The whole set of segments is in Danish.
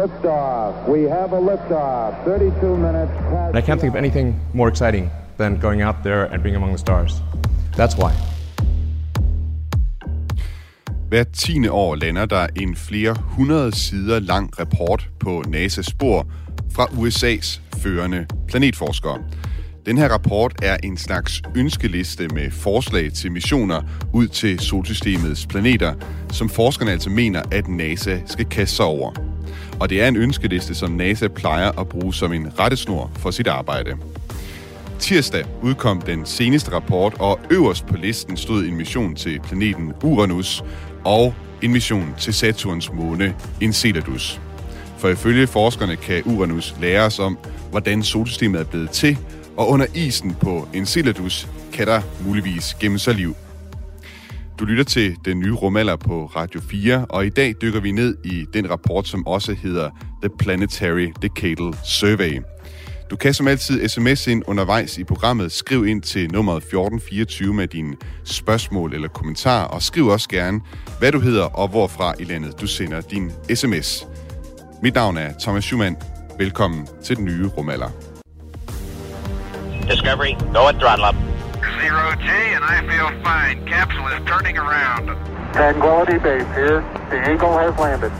Liftoff. We have a liftoff. 32 minutes past. And I can't think of anything more exciting than going out there and being among the stars. That's why. Hver tiende år lander der en flere hundrede sider lang rapport på NASA's spor fra USA's førende planetforskere. Den her rapport er en slags ønskeliste med forslag til missioner ud til solsystemets planeter, som forskerne altså mener, at NASA skal kaste sig over. Og det er en ønskeliste, som NASA plejer at bruge som en rettesnor for sit arbejde. Tirsdag udkom den seneste rapport, og øverst på listen stod en mission til planeten Uranus og en mission til Saturns måne Enceladus. For ifølge forskerne kan Uranus lære os om, hvordan solsystemet er blevet til, og under isen på Enceladus kan der muligvis gemme sig liv. Du lytter til den nye rumalder på Radio 4, og i dag dykker vi ned i den rapport, som også hedder The Planetary Decadal Survey. Du kan som altid sms ind undervejs i programmet. Skriv ind til nummeret 1424 med dine spørgsmål eller kommentarer, og skriv også gerne, hvad du hedder og hvorfra i landet du sender din sms. Mit navn er Thomas Schumann. Velkommen til den nye rumalder. Discovery, go at throttle up. Zero G, and I feel fine. Capsule is turning around. Tranquility Base here. The Eagle has landed.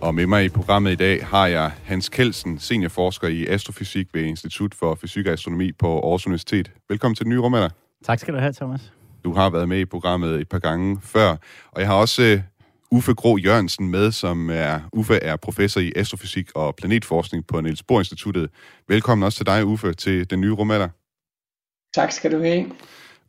Og med mig i programmet i dag har jeg Hans Kelsen, seniorforsker i astrofysik ved Institut for Fysik og Astronomi på Aarhus Universitet. Velkommen til den nye rumalder. Tak skal du have, Thomas. Du har været med i programmet et par gange før, og jeg har også uh, Uffe Grå Jørgensen med, som er Uffe er professor i astrofysik og planetforskning på Niels Bohr Instituttet. Velkommen også til dig, Uffe, til den nye rumalder. Tak skal du have.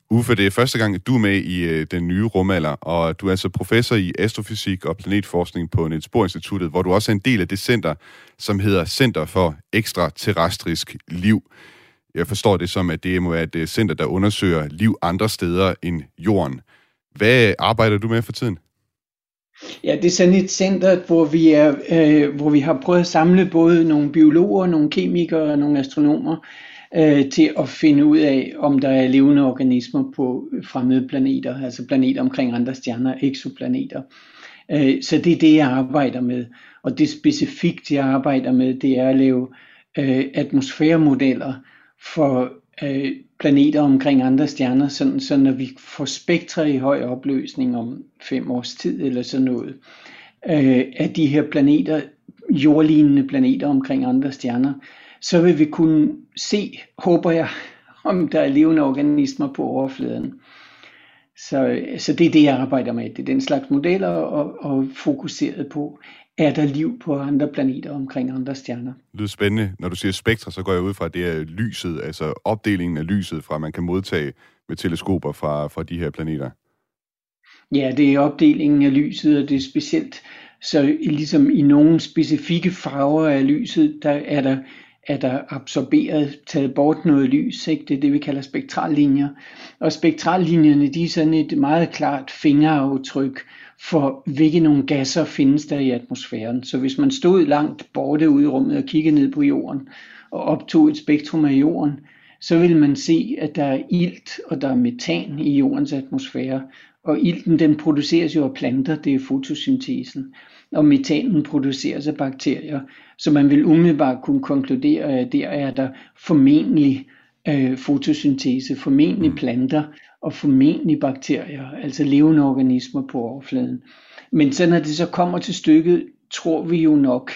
Uffe, det er første gang, du er med i uh, den nye rumalder, og du er altså professor i astrofysik og planetforskning på Niels Bohr Instituttet, hvor du også er en del af det center, som hedder Center for Ekstraterrestrisk Liv. Jeg forstår det som, at det må være et øh, center, der undersøger liv andre steder end jorden. Hvad arbejder du med for tiden? Ja, det er sådan et center, hvor vi, er, øh, hvor vi har prøvet at samle både nogle biologer, nogle kemikere og nogle astronomer øh, til at finde ud af, om der er levende organismer på fremmede planeter, altså planeter omkring andre stjerner, eksoplaneter. Øh, så det er det, jeg arbejder med. Og det specifikt, jeg arbejder med, det er at lave øh, atmosfæremodeller for øh, planeter omkring andre stjerner, sådan, så når vi får spektre i høj opløsning om fem års tid eller sådan noget, øh, af de her planeter, jordlignende planeter omkring andre stjerner, så vil vi kunne se, håber jeg, om der er levende organismer på overfladen. Så, så det er det, jeg arbejder med. Det er den slags modeller og, og fokuseret på, er der liv på andre planeter omkring andre stjerner. Det lyder spændende. Når du siger spektre, så går jeg ud fra, at det er lyset, altså opdelingen af lyset, fra man kan modtage med teleskoper fra, fra de her planeter. Ja, det er opdelingen af lyset, og det er specielt, så ligesom i nogle specifikke farver af lyset, der er der, er der absorberet, taget bort noget lys, ikke? det er det, vi kalder spektrallinjer. Og spektrallinjerne, de er sådan et meget klart fingeraftryk for, hvilke nogle gasser findes der i atmosfæren. Så hvis man stod langt borte ude i rummet og kiggede ned på jorden, og optog et spektrum af jorden, så vil man se, at der er ilt og der er metan i jordens atmosfære. Og ilten den produceres jo af planter, det er fotosyntesen. Og metanen produceres af bakterier. Så man vil umiddelbart kunne konkludere, at der er der formentlig øh, fotosyntese, formentlig planter og formentlig bakterier, altså levende organismer på overfladen. Men så når det så kommer til stykket, tror vi jo nok,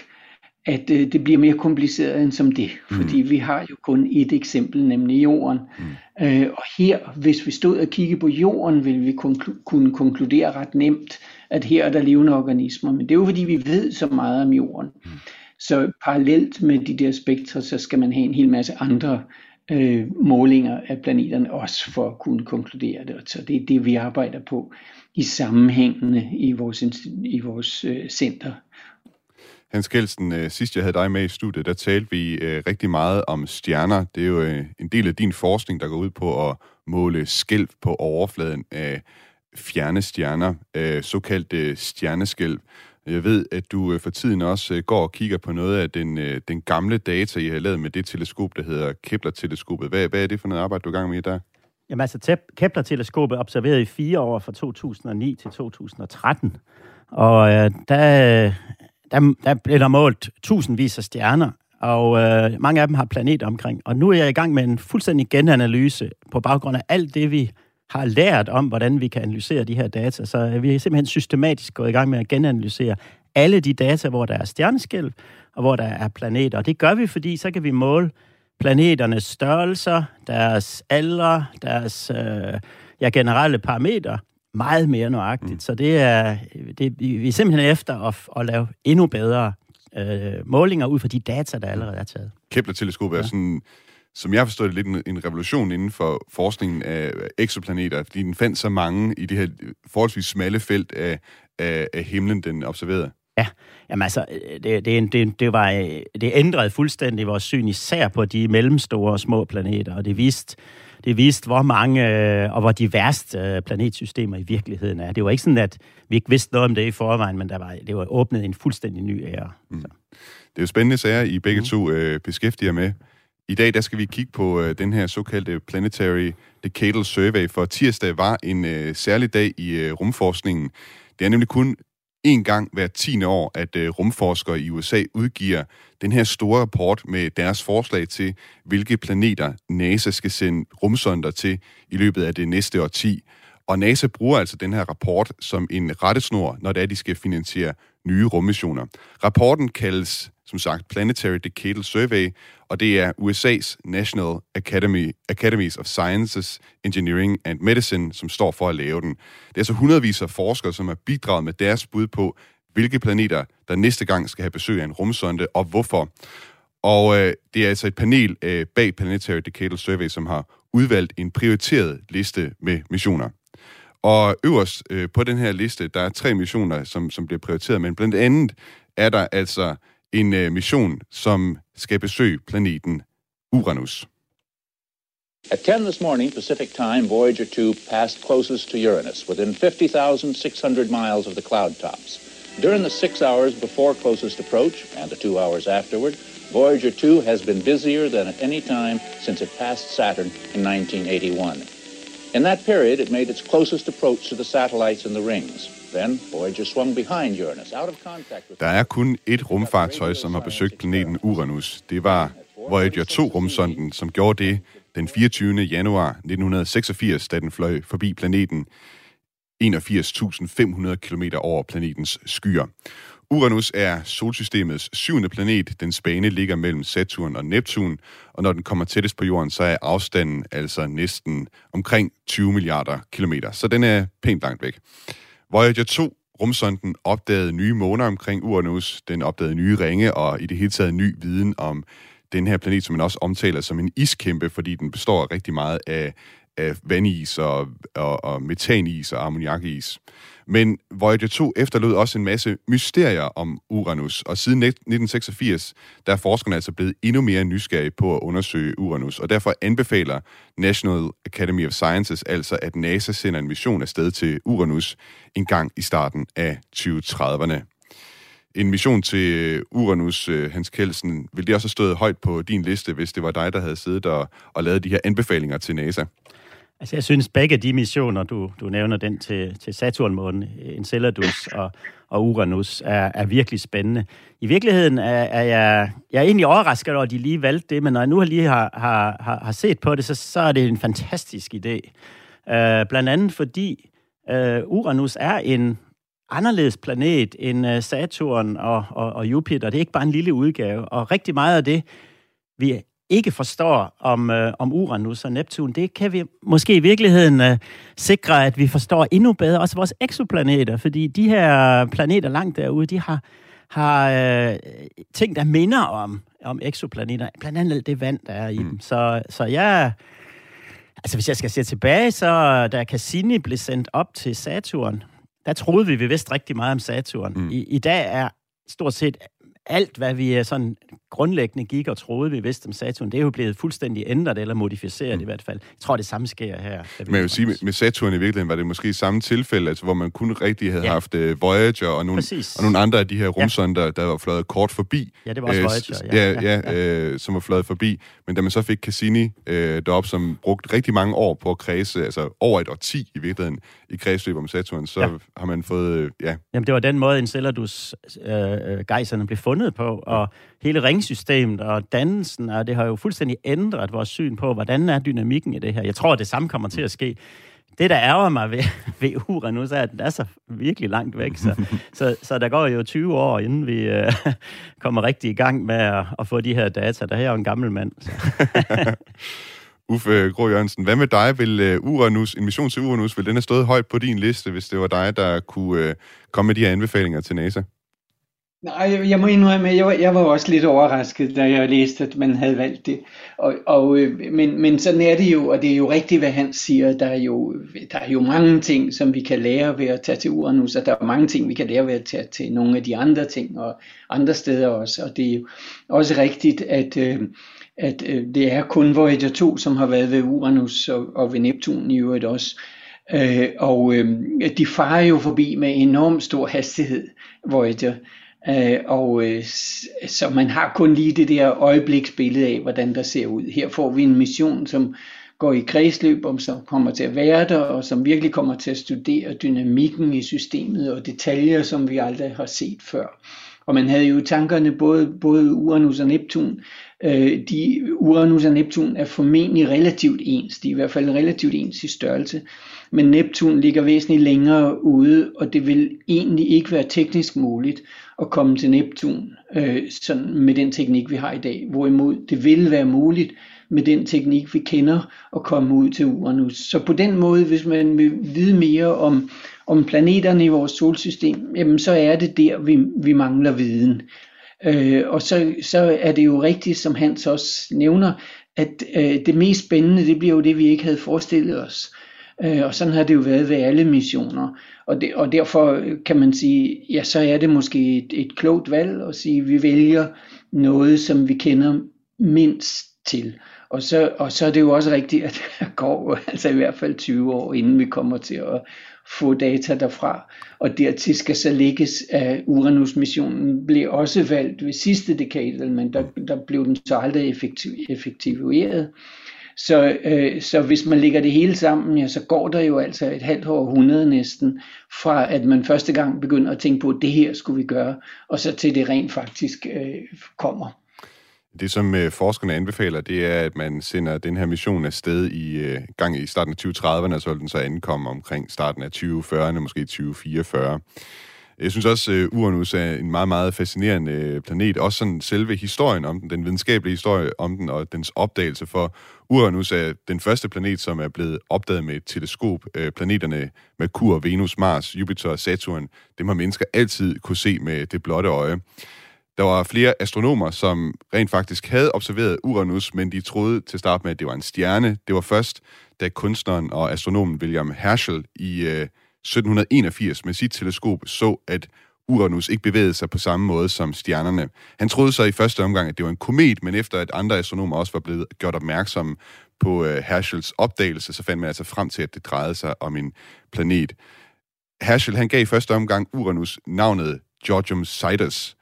at øh, det bliver mere kompliceret end som det, fordi mm. vi har jo kun et eksempel, nemlig jorden. Mm. Øh, og her, hvis vi stod og kiggede på jorden, ville vi konklu- kunne konkludere ret nemt, at her er der levende organismer. Men det er jo fordi, vi ved så meget om jorden. Mm. Så parallelt med de der spektre, så skal man have en hel masse andre øh, målinger af planeterne også for at kunne konkludere det. Så det er det, vi arbejder på i sammenhængende i vores, i vores øh, center. Hans Kelsen, øh, sidst jeg havde dig med i studiet, der talte vi øh, rigtig meget om stjerner. Det er jo øh, en del af din forskning, der går ud på at måle skælv på overfladen af fjerne stjerner, øh, såkaldte øh, stjerneskælv. Jeg ved, at du øh, for tiden også øh, går og kigger på noget af den, øh, den gamle data, I har lavet med det teleskop, der hedder Kepler-teleskopet. Hvad, hvad er det for noget arbejde, du er i gang med der? Jamen altså, Kepler-teleskopet observerede i fire år fra 2009 til 2013. Og øh, der, der, der blev der målt tusindvis af stjerner, og øh, mange af dem har planeter omkring. Og nu er jeg i gang med en fuldstændig genanalyse på baggrund af alt det, vi har lært om, hvordan vi kan analysere de her data. Så øh, vi er simpelthen systematisk gået i gang med at genanalysere alle de data, hvor der er stjerneskælv, og hvor der er planeter. Og det gør vi, fordi så kan vi måle planeternes størrelser, deres aldre, deres øh, ja, generelle parametre meget mere nøjagtigt. Mm. Så det er, det, vi er simpelthen efter at, at lave endnu bedre øh, målinger ud fra de data, der allerede er taget. Kepler-teleskopet ja. er sådan, som jeg forstår det, lidt en, en revolution inden for forskningen af eksoplaneter, fordi den fandt så mange i det her forholdsvis smalle felt af, af, af himlen, den observerede. Ja, jamen altså, det, det, det, det, var, det ændrede fuldstændig vores syn, især på de mellemstore og små planeter, og det viste, det viste, hvor mange øh, og hvor diverst øh, planetsystemer i virkeligheden er. Det var ikke sådan, at vi ikke vidste noget om det i forvejen, men der var, det var åbnet en fuldstændig ny ære. Mm. Det er jo spændende sager, I begge mm. to øh, beskæftiger med. I dag der skal vi kigge på øh, den her såkaldte Planetary Decadal Survey, for tirsdag var en øh, særlig dag i øh, rumforskningen. Det er nemlig kun en gang hver tiende år, at øh, rumforskere i USA udgiver den her store rapport med deres forslag til, hvilke planeter NASA skal sende rumsonder til i løbet af det næste årti. Og NASA bruger altså den her rapport som en rettesnor, når det er, de skal finansiere nye rummissioner. Rapporten kaldes som sagt Planetary Decadal Survey, og det er USA's National Academy, Academies of Sciences, Engineering and Medicine, som står for at lave den. Det er altså hundredvis af forskere, som har bidraget med deres bud på, hvilke planeter, der næste gang skal have besøg af en rumsonde, og hvorfor. Og øh, det er altså et panel øh, bag Planetary Decadal Survey, som har udvalgt en prioriteret liste med missioner. Og øverst øh, på den her liste, der er tre missioner, som, som bliver prioriteret, men blandt andet er der altså en øh, mission, som skal besøge planeten Uranus. At 10 this morning Pacific time, Voyager 2 passed closest to Uranus, within 50,600 miles of the cloud tops. During the six hours before closest approach and the two hours afterward, Voyager 2 has been busier than at any time since it passed Saturn in 1981. In that period, it made its closest approach to the satellites in the rings. Then Voyager swung behind Uranus, out of contact with... Der er kun et rumfartøj, som har besøgt planeten Uranus. Det var Voyager 2-rumsonden, som gjorde det den 24. januar 1986, da den fløj forbi planeten 81.500 km over planetens skyer. Uranus er solsystemets syvende planet. Den bane ligger mellem Saturn og Neptun, og når den kommer tættest på jorden, så er afstanden altså næsten omkring 20 milliarder kilometer. Så den er pænt langt væk. Voyager 2 rumsonden opdagede nye måner omkring Uranus. Den opdagede nye ringe og i det hele taget ny viden om den her planet, som man også omtaler som en iskæmpe, fordi den består rigtig meget af, af vandis og, og, og metanis og ammoniakis. Men Voyager 2 efterlod også en masse mysterier om Uranus, og siden 1986, der er forskerne altså blevet endnu mere nysgerrige på at undersøge Uranus, og derfor anbefaler National Academy of Sciences altså, at NASA sender en mission afsted til Uranus en gang i starten af 2030'erne. En mission til øh, Uranus, øh, Hans Kelsen, ville det også have stået højt på din liste, hvis det var dig, der havde siddet og, og lavet de her anbefalinger til NASA? Altså, jeg synes, begge de missioner, du, du nævner, den til, til Saturnmånen, Enceladus og, og Uranus, er, er virkelig spændende. I virkeligheden er, er jeg, jeg er egentlig overrasket over, at de lige valgte det, men når jeg nu lige har, har, har, har set på det, så, så er det en fantastisk idé. Uh, blandt andet fordi uh, Uranus er en anderledes planet end uh, Saturn og, og, og Jupiter. Det er ikke bare en lille udgave, og rigtig meget af det, vi ikke forstår om, øh, om Uranus og Neptun, det kan vi måske i virkeligheden øh, sikre, at vi forstår endnu bedre også vores eksoplaneter, fordi de her planeter langt derude, de har, har øh, ting, der minder om, om eksoplaneter, blandt andet det vand, der er i mm. dem. Så, så jeg... Altså, hvis jeg skal se tilbage, så da Cassini blev sendt op til Saturn, der troede vi, vi vidste rigtig meget om Saturn. Mm. I, I dag er stort set alt, hvad vi er sådan grundlæggende gik og troede, vi vidste om Saturn, det er jo blevet fuldstændig ændret eller modificeret mm. i hvert fald. Jeg tror, det samme sker her. Men jeg vil sige, med Saturn i virkeligheden var det måske samme tilfælde, altså, hvor man kun rigtig havde ja. haft uh, Voyager og nogle, og nogle andre af de her rumsonder, ja. der var fløjet kort forbi. Ja, det var også uh, Voyager. Ja, ja, ja, ja. Uh, som var fløjet forbi. Men da man så fik Cassini uh, derop, som brugte rigtig mange år på at kredse, altså over et årti i virkeligheden, i kredsløb om Saturn, så ja. har man fået, uh, ja. Jamen, det var den måde, Enceladus uh, gejserne blev fundet på, og hele ringsystemet og dannelsen, og det har jo fuldstændig ændret vores syn på, hvordan er dynamikken i det her. Jeg tror, det samme kommer til at ske. Det, der ærger mig ved, ved Uranus, er, at den er så virkelig langt væk. Så, så, så der går jo 20 år, inden vi uh, kommer rigtig i gang med at, at få de her data. Der er jo en gammel mand. Så. Uffe Grå Jørgensen, hvad med dig? Vil uh, Uranus, en mission til Uranus, vil den have stået højt på din liste, hvis det var dig, der kunne uh, komme med de her anbefalinger til NASA? Nej, jeg må indrømme, at jeg var, jeg var også lidt overrasket, da jeg læste, at man havde valgt det. Og, og, øh, men, men sådan er det jo, og det er jo rigtigt, hvad han siger. Der er, jo, der er jo mange ting, som vi kan lære ved at tage til Uranus, og der er mange ting, vi kan lære ved at tage til nogle af de andre ting, og andre steder også. Og det er jo også rigtigt, at, øh, at øh, det er kun Voyager 2, som har været ved Uranus, og, og ved Neptun i øvrigt også. og de farer jo forbi med enorm stor hastighed, Voyager. Øh, og øh, så man har kun lige det der øjebliksbillede af, hvordan der ser ud. Her får vi en mission, som går i kredsløb, om som kommer til at være der, og som virkelig kommer til at studere dynamikken i systemet og detaljer, som vi aldrig har set før. Og man havde jo tankerne både, både Uranus og Neptun. Øh, de, Uranus og Neptun er formentlig relativt ens. De er i hvert fald relativt ens i størrelse. Men Neptun ligger væsentligt længere ude, og det vil egentlig ikke være teknisk muligt at komme til Neptun øh, sådan med den teknik, vi har i dag. Hvorimod det ville være muligt med den teknik, vi kender, at komme ud til Uranus. Så på den måde, hvis man vil vide mere om, om planeterne i vores solsystem, jamen så er det der, vi, vi mangler viden. Øh, og så, så er det jo rigtigt, som Hans også nævner, at øh, det mest spændende, det bliver jo det, vi ikke havde forestillet os. Øh, og sådan har det jo været ved alle missioner. Og, det, og derfor øh, kan man sige, ja, så er det måske et, et klogt valg at sige, at vi vælger noget, som vi kender mindst til. Og så, og så er det jo også rigtigt, at der går altså i hvert fald 20 år, inden vi kommer til at få data derfra. Og dertil skal så lægges, at Uranus-missionen blev også valgt ved sidste dekade, men der, der blev den så aldrig effektiv, effektiveret. Så, øh, så hvis man lægger det hele sammen, ja, så går der jo altså et halvt århundrede næsten, fra at man første gang begynder at tænke på, at det her skulle vi gøre, og så til det rent faktisk øh, kommer. Det, som øh, forskerne anbefaler, det er, at man sender den her mission afsted i øh, gang i starten af 2030'erne, så vil den så ankomme omkring starten af 2040'erne, måske 2044. Jeg synes også, øh, at Uranus er en meget, meget fascinerende øh, planet. Også sådan selve historien om den, den videnskabelige historie om den og dens opdagelse for Uranus er den første planet, som er blevet opdaget med et teleskop. Øh, planeterne Merkur, Venus, Mars, Jupiter og Saturn, dem har mennesker altid kunne se med det blotte øje. Der var flere astronomer, som rent faktisk havde observeret Uranus, men de troede til start med, at det var en stjerne. Det var først, da kunstneren og astronomen William Herschel i øh, 1781 med sit teleskop så, at Uranus ikke bevægede sig på samme måde som stjernerne. Han troede så i første omgang, at det var en komet, men efter at andre astronomer også var blevet gjort opmærksomme på øh, Herschels opdagelse, så fandt man altså frem til, at det drejede sig om en planet. Herschel han gav i første omgang Uranus navnet Georgium Sidus,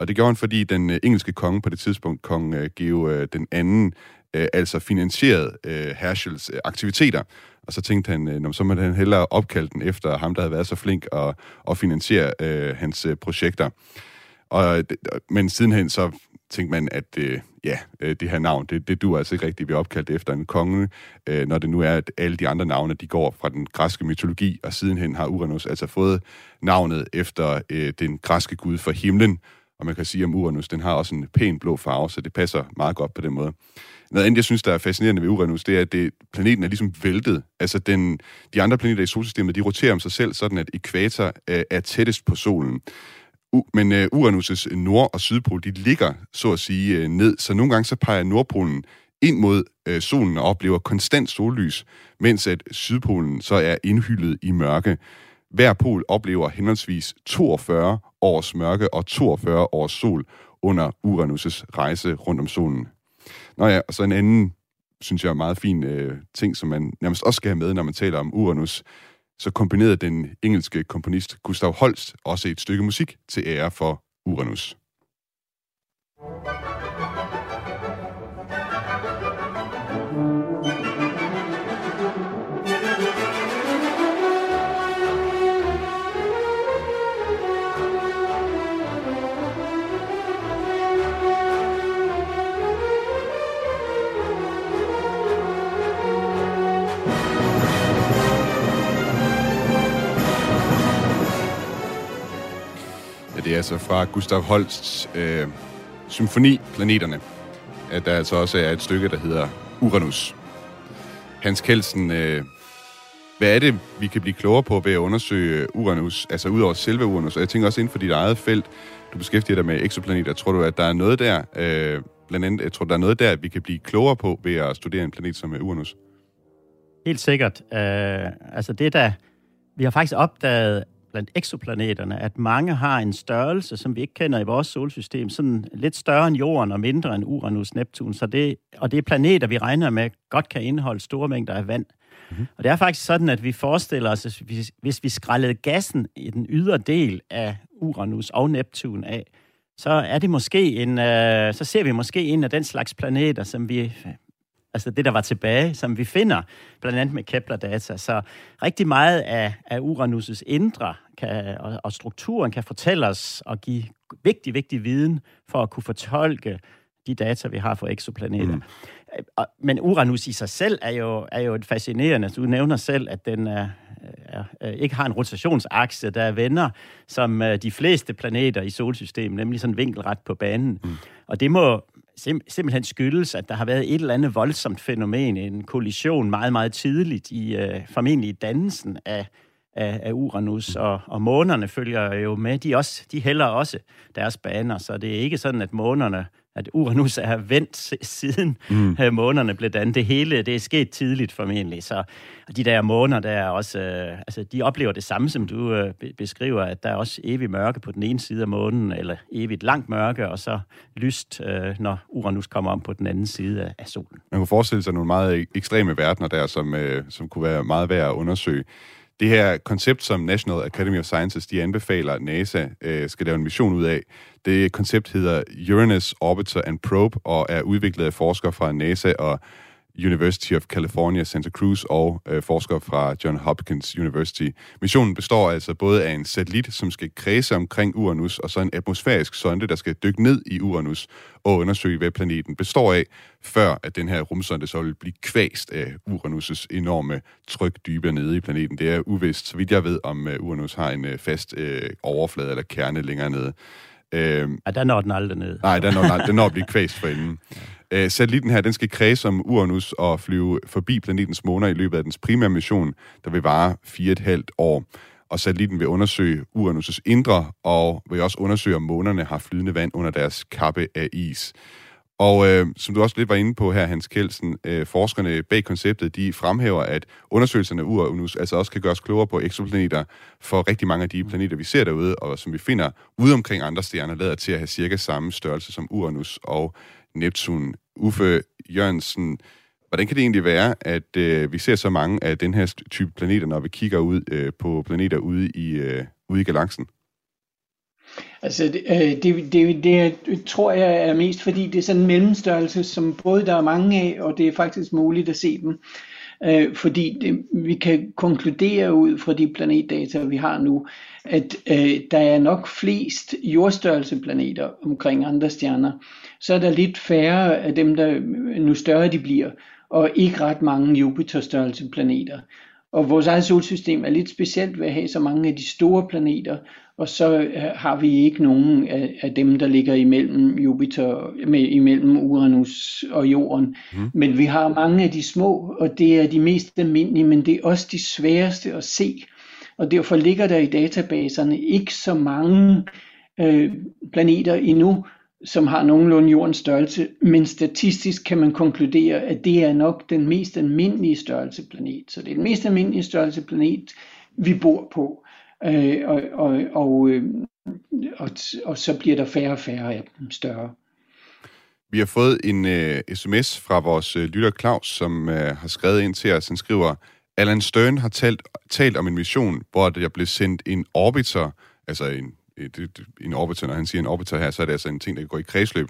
og det gjorde han, fordi den øh, engelske konge på det tidspunkt, kong øh, uh, Geo den anden, øh, altså finansieret øh, Herschels øh, aktiviteter. Og så tænkte han, øh, så måtte han hellere opkalde den efter ham, der havde været så flink at, at finansiere øh, hans øh, projekter. Og, øh, men sidenhen så tænkte man, at øh, ja, øh, det her navn, det, det du altså ikke rigtigt vi opkaldt efter en konge, øh, når det nu er, at alle de andre navne, de går fra den græske mytologi, og sidenhen har Uranus altså fået navnet efter øh, den græske gud for himlen, og man kan sige om Uranus, den har også en pæn blå farve, så det passer meget godt på den måde. Noget andet, jeg synes, der er fascinerende ved Uranus, det er, at det, planeten er ligesom væltet. Altså, den, de andre planeter i solsystemet, de roterer om sig selv, sådan at ekvator øh, er tættest på solen. U- men øh, Uranus' nord- og sydpol, de ligger, så at sige, øh, ned. Så nogle gange så peger Nordpolen ind mod øh, solen og oplever konstant sollys, mens at Sydpolen så er indhyllet i mørke. Hver pol oplever henholdsvis 42 års mørke og 42 års sol. under Uranus' rejse rundt om solen. Nå ja, og så en anden, synes jeg, meget fin øh, ting, som man nærmest også skal have med, når man taler om Uranus, så kombinerede den engelske komponist Gustav Holst også et stykke musik til ære for Uranus. Ja, det er altså fra Gustav Holsts øh, symfoni Planeterne, at der altså også er et stykke, der hedder Uranus. Hans Kelsen, øh, hvad er det, vi kan blive klogere på ved at undersøge Uranus, altså ud over selve Uranus? Og jeg tænker også inden for dit eget felt, du beskæftiger dig med eksoplaneter. Tror du, at der er noget der, øh, blandt andet, jeg tror der er noget der, vi kan blive klogere på ved at studere en planet som Uranus? Helt sikkert. Øh, altså det der, vi har faktisk opdaget blandt exoplaneterne, at mange har en størrelse, som vi ikke kender i vores solsystem, sådan lidt større end Jorden og mindre end Uranus, Neptun. Så det, og det er planeter, vi regner med, godt kan indeholde store mængder af vand. Mm-hmm. Og det er faktisk sådan, at vi forestiller os, at hvis, hvis vi skrællede gassen i den ydre del af Uranus og Neptun af, så er det måske en, øh, så ser vi måske en af den slags planeter, som vi altså det, der var tilbage, som vi finder, blandt andet med Kepler-data. Så rigtig meget af, af Uranus' indre kan, og, og strukturen kan fortælle os og give vigtig, vigtig viden for at kunne fortolke de data, vi har for eksoplaneter. Mm. Men Uranus i sig selv er jo, er jo et fascinerende. Du nævner selv, at den er, er, er, ikke har en rotationsakse, der er venner som de fleste planeter i solsystemet, nemlig sådan vinkelret på banen. Mm. Og det må sim- simpelthen skyldes, at der har været et eller andet voldsomt fænomen, en kollision meget, meget tidligt i øh, formentlig i dannelsen af, af, af Uranus, og, og månerne følger jo med. De, også, de hælder også deres baner, så det er ikke sådan, at månerne at Uranus er vendt siden mm. månederne blev dannet. Det hele, det er sket tidligt formentlig. Så og de der måneder, der er også, øh, altså, de oplever det samme, som du øh, beskriver, at der er også evigt mørke på den ene side af månen, eller evigt langt mørke, og så lyst, øh, når Uranus kommer om på den anden side af, af solen. Man kunne forestille sig nogle meget ekstreme verdener der, som, øh, som kunne være meget værd at undersøge. Det her koncept, som National Academy of Sciences de anbefaler, at NASA øh, skal lave en mission ud af, det koncept hedder Uranus Orbiter and Probe, og er udviklet af forskere fra NASA og University of California, Santa Cruz og øh, forskere fra John Hopkins University. Missionen består altså både af en satellit, som skal kredse omkring Uranus, og så en atmosfærisk sonde, der skal dykke ned i Uranus og undersøge, hvad planeten består af, før at den her rumsonde så vil blive kvæst af Uranus' enorme tryk dybere nede i planeten. Det er uvist, så vidt jeg ved, om uh, Uranus har en uh, fast uh, overflade eller kerne længere nede. Uh, ja, der når den aldrig ned. Nej, der når den, aldrig, den når at blive kvæst for enden. Øh, satellitten her, den skal kredse om Uranus og flyve forbi planetens måner i løbet af dens primære mission, der vil vare fire et halvt år. Og satellitten vil undersøge Uranus' indre, og vil også undersøge, om månerne har flydende vand under deres kappe af is. Og øh, som du også lidt var inde på her, Hans Kelsen, øh, forskerne bag konceptet, de fremhæver, at undersøgelserne af Uranus altså også kan gøres klogere på eksoplaneter for rigtig mange af de planeter, vi ser derude, og som vi finder ude omkring andre stjerner, lader til at have cirka samme størrelse som Uranus og Neptun. Uffe Jørgensen, hvordan kan det egentlig være, at øh, vi ser så mange af den her type planeter, når vi kigger ud øh, på planeter ude i, øh, ude i galaksen? Altså, det, øh, det, det, det tror jeg er mest, fordi det er sådan en mellemstørrelse, som både der er mange af, og det er faktisk muligt at se dem. Øh, fordi det, vi kan konkludere ud fra de planetdata, vi har nu, at øh, der er nok flest jordstørrelseplaneter omkring andre stjerner. Så er der lidt færre af dem, der nu større de bliver, og ikke ret mange Jupiter-størrelse planeter. Og vores eget solsystem er lidt specielt ved at have så mange af de store planeter, og så øh, har vi ikke nogen af, af dem, der ligger imellem Jupiter, med, imellem Uranus og Jorden. Mm. Men vi har mange af de små, og det er de mest almindelige, men det er også de sværeste at se. Og derfor ligger der i databaserne ikke så mange øh, planeter endnu, som har nogenlunde jordens størrelse, men statistisk kan man konkludere, at det er nok den mest almindelige størrelse planet. Så det er den mest almindelige størrelse planet, vi bor på. øh, og, og, og, øh, og, og så bliver der færre og færre af dem større. Vi har fået en øh, sms fra vores øh, lytter Claus, som øh, har skrevet ind til os. Han skriver, Alan Stern har talt, talt om en mission, hvor der blev sendt en orbiter, altså en, Øh, en orbiter, når han siger en orbiter her, så er det altså en ting, der går i kredsløb.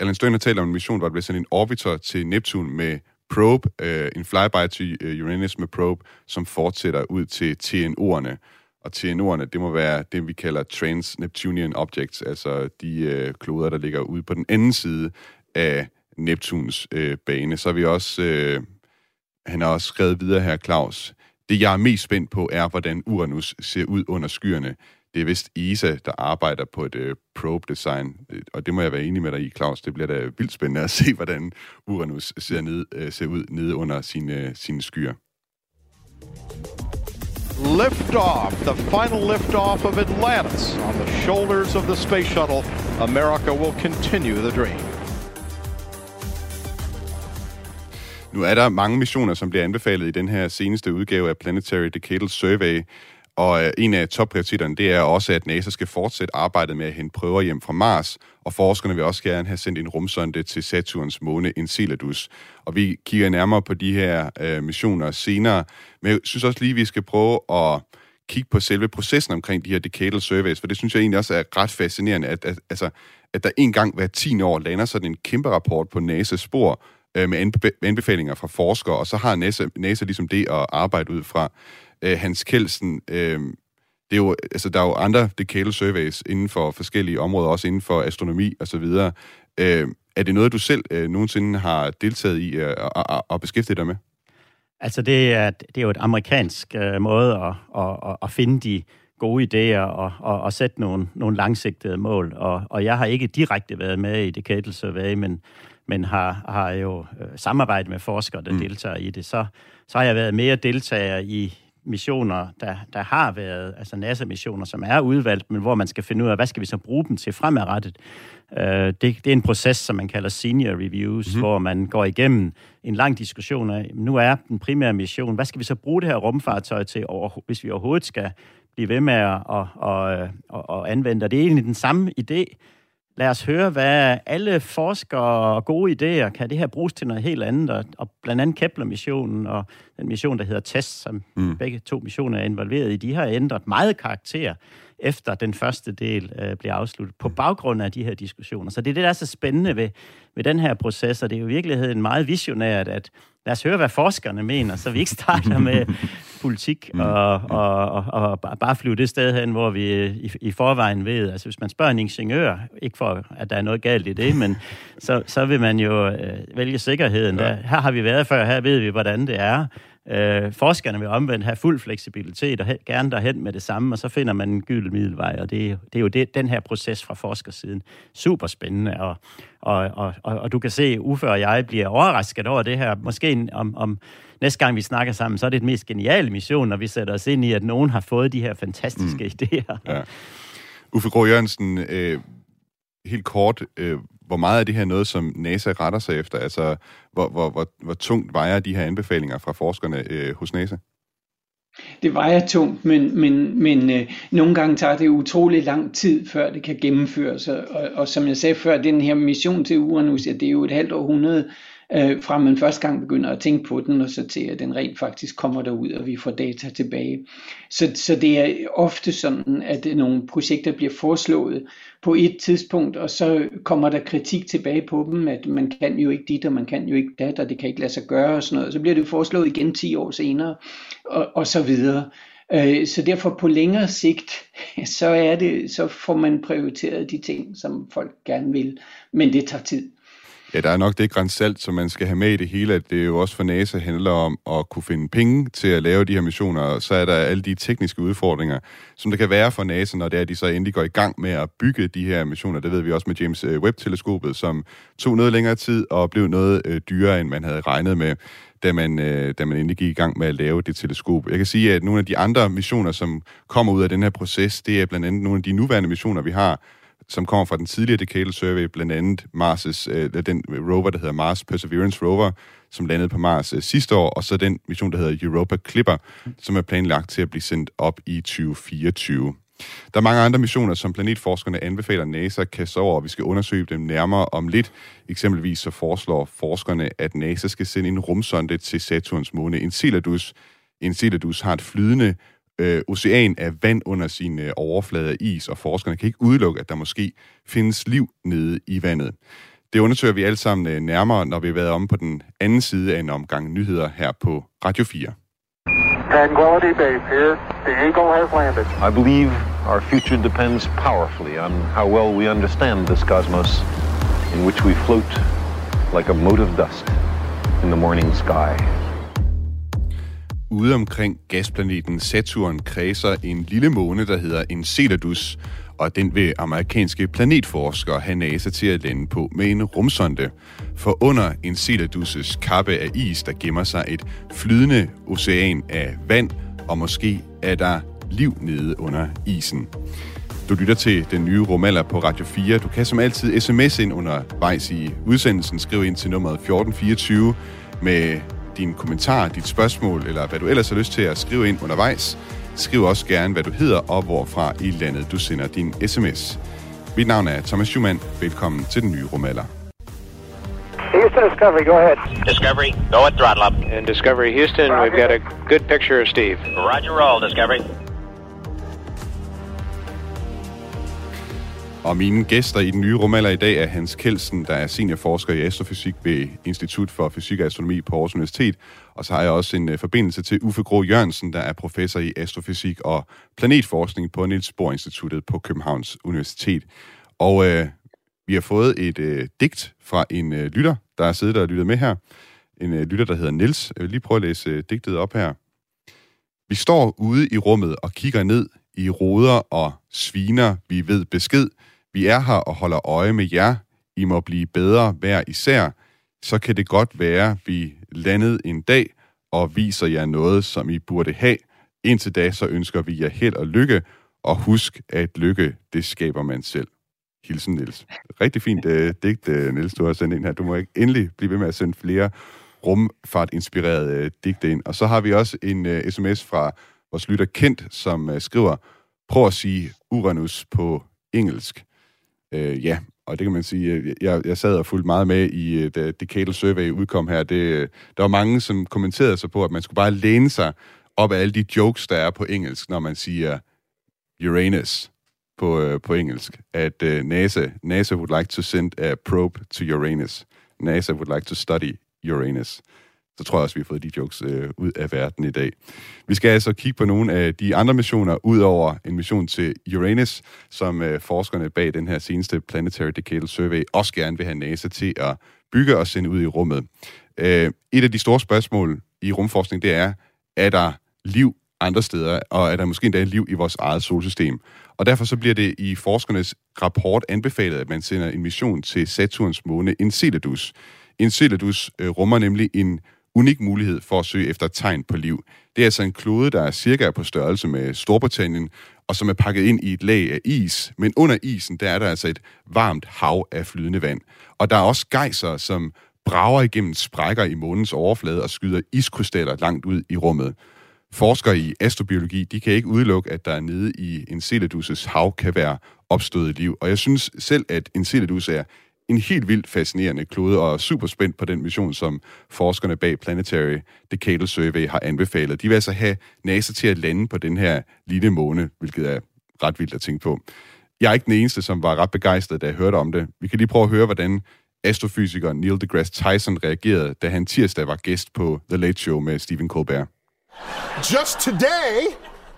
Alan Stern har talt om en mission, hvor der bliver sendt en orbiter til Neptun med probe, øh, en flyby til øh, Uranus med probe, som fortsætter ud til TNO'erne. Og TNO'erne, det må være det, vi kalder Trans-Neptunian Objects, altså de øh, kloder, der ligger ude på den anden side af Neptuns øh, bane. Så har vi også, øh, han har også skrevet videre her, Claus, det jeg er mest spændt på er, hvordan Uranus ser ud under skyerne. Det er vist ESA, der arbejder på et uh, probe-design, og det må jeg være enig med dig i, Claus. Det bliver da vildt spændende at se, hvordan Uranus ser, ned, uh, ser ud nede under sine, sine skyer. Liftoff, the final liftoff of Atlantis on the shoulders of the space shuttle. America will continue the dream. Nu er der mange missioner, som bliver anbefalet i den her seneste udgave af Planetary Decadal Survey, og øh, en af topprioriteterne, det er også, at NASA skal fortsætte arbejdet med at hente prøver hjem fra Mars, og forskerne vil også gerne have sendt en rumsonde til Saturns måne Enceladus. Og vi kigger nærmere på de her øh, missioner senere, men jeg synes også lige, at vi skal prøve at kigge på selve processen omkring de her decadal surveys, for det synes jeg egentlig også er ret fascinerende, at, at, altså, at der en gang hver 10 år lander sådan en kæmpe rapport på NASA's spor øh, med anbefalinger fra forskere, og så har NASA, NASA ligesom det at arbejde ud fra øh, Hans Kelsen, øh, det er jo, altså, der er jo andre decadal surveys inden for forskellige områder, også inden for astronomi og så videre. Øh, er det noget, du selv øh, nogensinde har deltaget i øh, og, og, og beskæftiget dig med? Altså, det er, det er jo et amerikansk øh, måde at, at, at finde de gode idéer og, og, og sætte nogle, nogle langsigtede mål. Og, og jeg har ikke direkte været med i Decadal Survey, men, men har, har jo øh, samarbejdet med forskere, der mm. deltager i det. Så, så har jeg været mere deltager i, missioner, der, der har været, altså NASA-missioner, som er udvalgt, men hvor man skal finde ud af, hvad skal vi så bruge dem til fremadrettet. Uh, det, det er en proces, som man kalder senior reviews, mm-hmm. hvor man går igennem en lang diskussion af, nu er den primære mission, hvad skal vi så bruge det her rumfartøj til, over, hvis vi overhovedet skal blive ved med at, at, at, at, at anvende det. Det er egentlig den samme idé, Lad os høre, hvad alle forskere og gode idéer, kan det her bruges til noget helt andet, og, og blandt andet Kepler-missionen og den mission, der hedder TESS, som mm. begge to missioner er involveret i, de har ændret meget karakter efter den første del øh, bliver afsluttet, på baggrund af de her diskussioner. Så det er det, der er så spændende ved, ved den her proces, og det er jo i virkeligheden meget visionært, at lad os høre, hvad forskerne mener, så vi ikke starter med politik mm. og, og, og, og bare flyve det sted hen, hvor vi i, i forvejen ved, altså hvis man spørger en ingeniør, ikke for at der er noget galt i det, men så, så vil man jo øh, vælge sikkerheden. Ja. Der, her har vi været før, her ved vi, hvordan det er. Øh, forskerne vil omvendt have fuld fleksibilitet og gerne derhen med det samme, og så finder man en gylden middelvej, og det, det er jo det, den her proces fra forskersiden. Super spændende, og, og, og, og, og du kan se, Uffe og jeg bliver overrasket over det her. Måske om, om næste gang vi snakker sammen, så er det den mest geniale mission, når vi sætter os ind i, at nogen har fået de her fantastiske mm. idéer. Ja. Uffe Grå Jørgensen, øh, helt kort, øh, hvor meget er det her noget, som NASA retter sig efter? Altså, hvor, hvor, hvor, hvor tungt vejer de her anbefalinger fra forskerne øh, hos NASA? Det vejer tungt, men, men, men øh, nogle gange tager det utrolig lang tid, før det kan gennemføres. Og, og som jeg sagde før, den her mission til Uranus, ja, det er jo et halvt århundrede, øh, fra man første gang begynder at tænke på den, og så til at den rent faktisk kommer derud, og vi får data tilbage. Så, så det er ofte sådan, at nogle projekter bliver foreslået på et tidspunkt, og så kommer der kritik tilbage på dem, at man kan jo ikke dit, og man kan jo ikke dat, og det kan ikke lade sig gøre, og sådan noget. Så bliver det foreslået igen 10 år senere, og, og så videre. Øh, så derfor på længere sigt, så, er det, så får man prioriteret de ting, som folk gerne vil, men det tager tid. Ja, der er nok det grænsalt, som man skal have med i det hele, at det jo også for NASA handler om at kunne finde penge til at lave de her missioner, og så er der alle de tekniske udfordringer, som der kan være for NASA, når det er, at de så endelig går i gang med at bygge de her missioner. Det ved vi også med James øh, Webb-teleskopet, som tog noget længere tid og blev noget øh, dyrere, end man havde regnet med da man, øh, da man endelig gik i gang med at lave det teleskop. Jeg kan sige, at nogle af de andre missioner, som kommer ud af den her proces, det er blandt andet nogle af de nuværende missioner, vi har, som kommer fra den tidligere Decadal Survey, blandt andet Mars' øh, den rover, der hedder Mars Perseverance Rover, som landede på Mars øh, sidste år, og så den mission, der hedder Europa Clipper, som er planlagt til at blive sendt op i 2024. Der er mange andre missioner, som planetforskerne anbefaler NASA at kaste over, og vi skal undersøge dem nærmere om lidt. Eksempelvis så foreslår forskerne, at NASA skal sende en rumsonde til Saturns måne Enceladus. Enceladus har et flydende øh, ocean af vand under sin øh, overflade af is, og forskerne kan ikke udelukke, at der måske findes liv nede i vandet. Det undersøger vi alle sammen øh, nærmere, når vi har været om på den anden side af en omgang nyheder her på Radio 4. Tranquility Base here. The Eagle has landed. I believe our future depends powerfully on how well we understand this cosmos in which we float like a mote of dust in the morning sky. Ude omkring gasplaneten Saturn kredser en lille måne, der hedder Enceladus, og den vil amerikanske planetforskere have NASA til at lande på med en rumsonde. For under Enceladus' kappe af is, der gemmer sig et flydende ocean af vand, og måske er der liv nede under isen. Du lytter til den nye rumalder på Radio 4. Du kan som altid sms ind undervejs i udsendelsen. Skriv ind til nummeret 1424 med din kommentar, dit spørgsmål, eller hvad du ellers har lyst til at skrive ind undervejs. Skriv også gerne, hvad du hedder og hvorfra i landet du sender din sms. Mit navn er Thomas Schumann. Velkommen til den nye rumalder. Houston Discovery, go ahead. Discovery, go at throttle up. And Discovery Houston, we've got a good picture of Steve. Roger roll, Discovery. Og mine gæster i den nye rumalder i dag er Hans Kelsen, der er seniorforsker i astrofysik ved Institut for Fysik og Astronomi på Aarhus Universitet. Og så har jeg også en øh, forbindelse til Uffe Grå Jørgensen, der er professor i astrofysik og planetforskning på Niels Bohr Instituttet på Københavns Universitet. Og øh, vi har fået et øh, digt fra en øh, lytter, der er siddet og lyttet med her. En øh, lytter, der hedder Niels. Jeg vil lige prøve at læse øh, digtet op her. Vi står ude i rummet og kigger ned i roder og sviner, vi ved besked. Vi er her og holder øje med jer. I må blive bedre hver især. Så kan det godt være, vi landet en dag og viser jer noget, som I burde have. Indtil da, så ønsker vi jer held og lykke. Og husk, at lykke, det skaber man selv. Hilsen, Niels. Rigtig fint uh, digt, uh, Niels, du har sendt ind her. Du må ikke endelig blive ved med at sende flere rumfart-inspirerede uh, digte ind. Og så har vi også en uh, sms fra vores lytter Kent, som uh, skriver, prøv at sige Uranus på engelsk. Øh, ja, og det kan man sige, øh, jeg, jeg sad og fulgte meget med i, øh, da Decadal Survey udkom her. Det, øh, der var mange, som kommenterede sig på, at man skulle bare læne sig op af alle de jokes, der er på engelsk, når man siger Uranus på, på engelsk. At uh, NASA, NASA would like to send a probe to Uranus. NASA would like to study Uranus så tror jeg også, vi har fået de jokes øh, ud af verden i dag. Vi skal altså kigge på nogle af de andre missioner, ud over en mission til Uranus, som øh, forskerne bag den her seneste Planetary Decadal Survey også gerne vil have NASA til at bygge og sende ud i rummet. Øh, et af de store spørgsmål i rumforskning, det er, er der liv andre steder, og er der måske endda liv i vores eget solsystem? Og derfor så bliver det i forskernes rapport anbefalet, at man sender en mission til Saturns måne Enceladus. Enceladus øh, rummer nemlig en unik mulighed for at søge efter tegn på liv. Det er altså en klode, der er cirka på størrelse med Storbritannien, og som er pakket ind i et lag af is. Men under isen, der er der altså et varmt hav af flydende vand. Og der er også gejser, som brager igennem sprækker i månens overflade og skyder iskrystaller langt ud i rummet. Forskere i astrobiologi, de kan ikke udelukke, at der nede i Enceladus' hav kan være opstået liv. Og jeg synes selv, at Enceladus er en helt vildt fascinerende klode, og er super spændt på den mission, som forskerne bag Planetary Decadal Survey har anbefalet. De vil altså have NASA til at lande på den her lille måne, hvilket er ret vildt at tænke på. Jeg er ikke den eneste, som var ret begejstret, da jeg hørte om det. Vi kan lige prøve at høre, hvordan astrofysikeren Neil deGrasse Tyson reagerede, da han tirsdag var gæst på The Late Show med Stephen Colbert. Just today,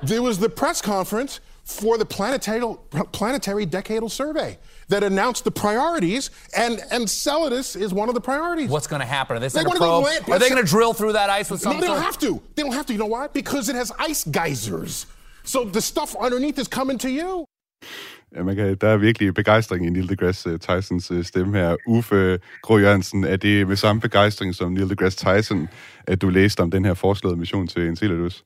there was the press conference for the planetary, planetary decadal survey that announced the priorities, and Enceladus is one of the priorities. What's going to happen? Are they, They send wanna probe? land- Are they going to drill through that ice with No, they don't have to. They don't have to. You know why? Because it has ice geysers. So the stuff underneath is coming to you. Ja, man kan, der er virkelig begejstring i Neil deGrasse Tysons øh, stemme her. Uffe Grå Jørgensen, er det med samme begejstring som Neil deGrasse Tyson, at du læste om den her foreslåede mission til Enceladus?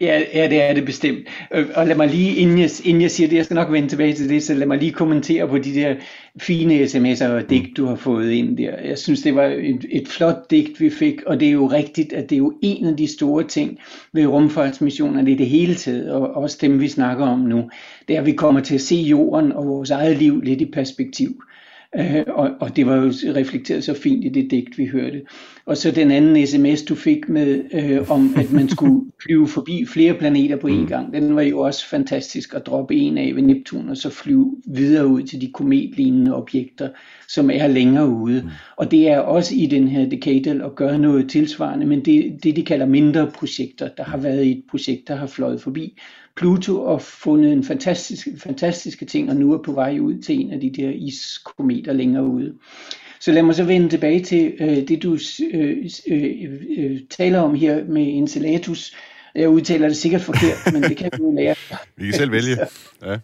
Ja, ja, det er det bestemt. Øh, Og lad mig lige, inden jeg, inden jeg siger det, jeg skal nok vende tilbage til det, så lad mig lige kommentere på de der fine sms'er og digt, du har fået ind der. Jeg synes, det var et, et flot digt, vi fik, og det er jo rigtigt, at det er jo en af de store ting ved rumfartsmissionerne i det hele taget, og også dem, vi snakker om nu, det er, at vi kommer til at se jorden og vores eget liv lidt i perspektiv. Øh, og, og det var jo reflekteret så fint i det digt, vi hørte. Og så den anden sms, du fik med, øh, om at man skulle flyve forbi flere planeter på én gang, den var jo også fantastisk at droppe en af ved Neptun, og så flyve videre ud til de kometlignende objekter, som er længere ude. Og det er også i den her decadal at gøre noget tilsvarende, men det, det de kalder mindre projekter. Der har været et projekt, der har fløjet forbi Pluto og fundet en fantastisk, fantastiske ting, og nu er på vej ud til en af de der iskometer længere ude. Så lad mig så vende tilbage til øh, det, du øh, øh, øh, taler om her med Enceladus. Jeg udtaler det sikkert forkert, men det kan du lære. Vi kan selv vælge. Ja.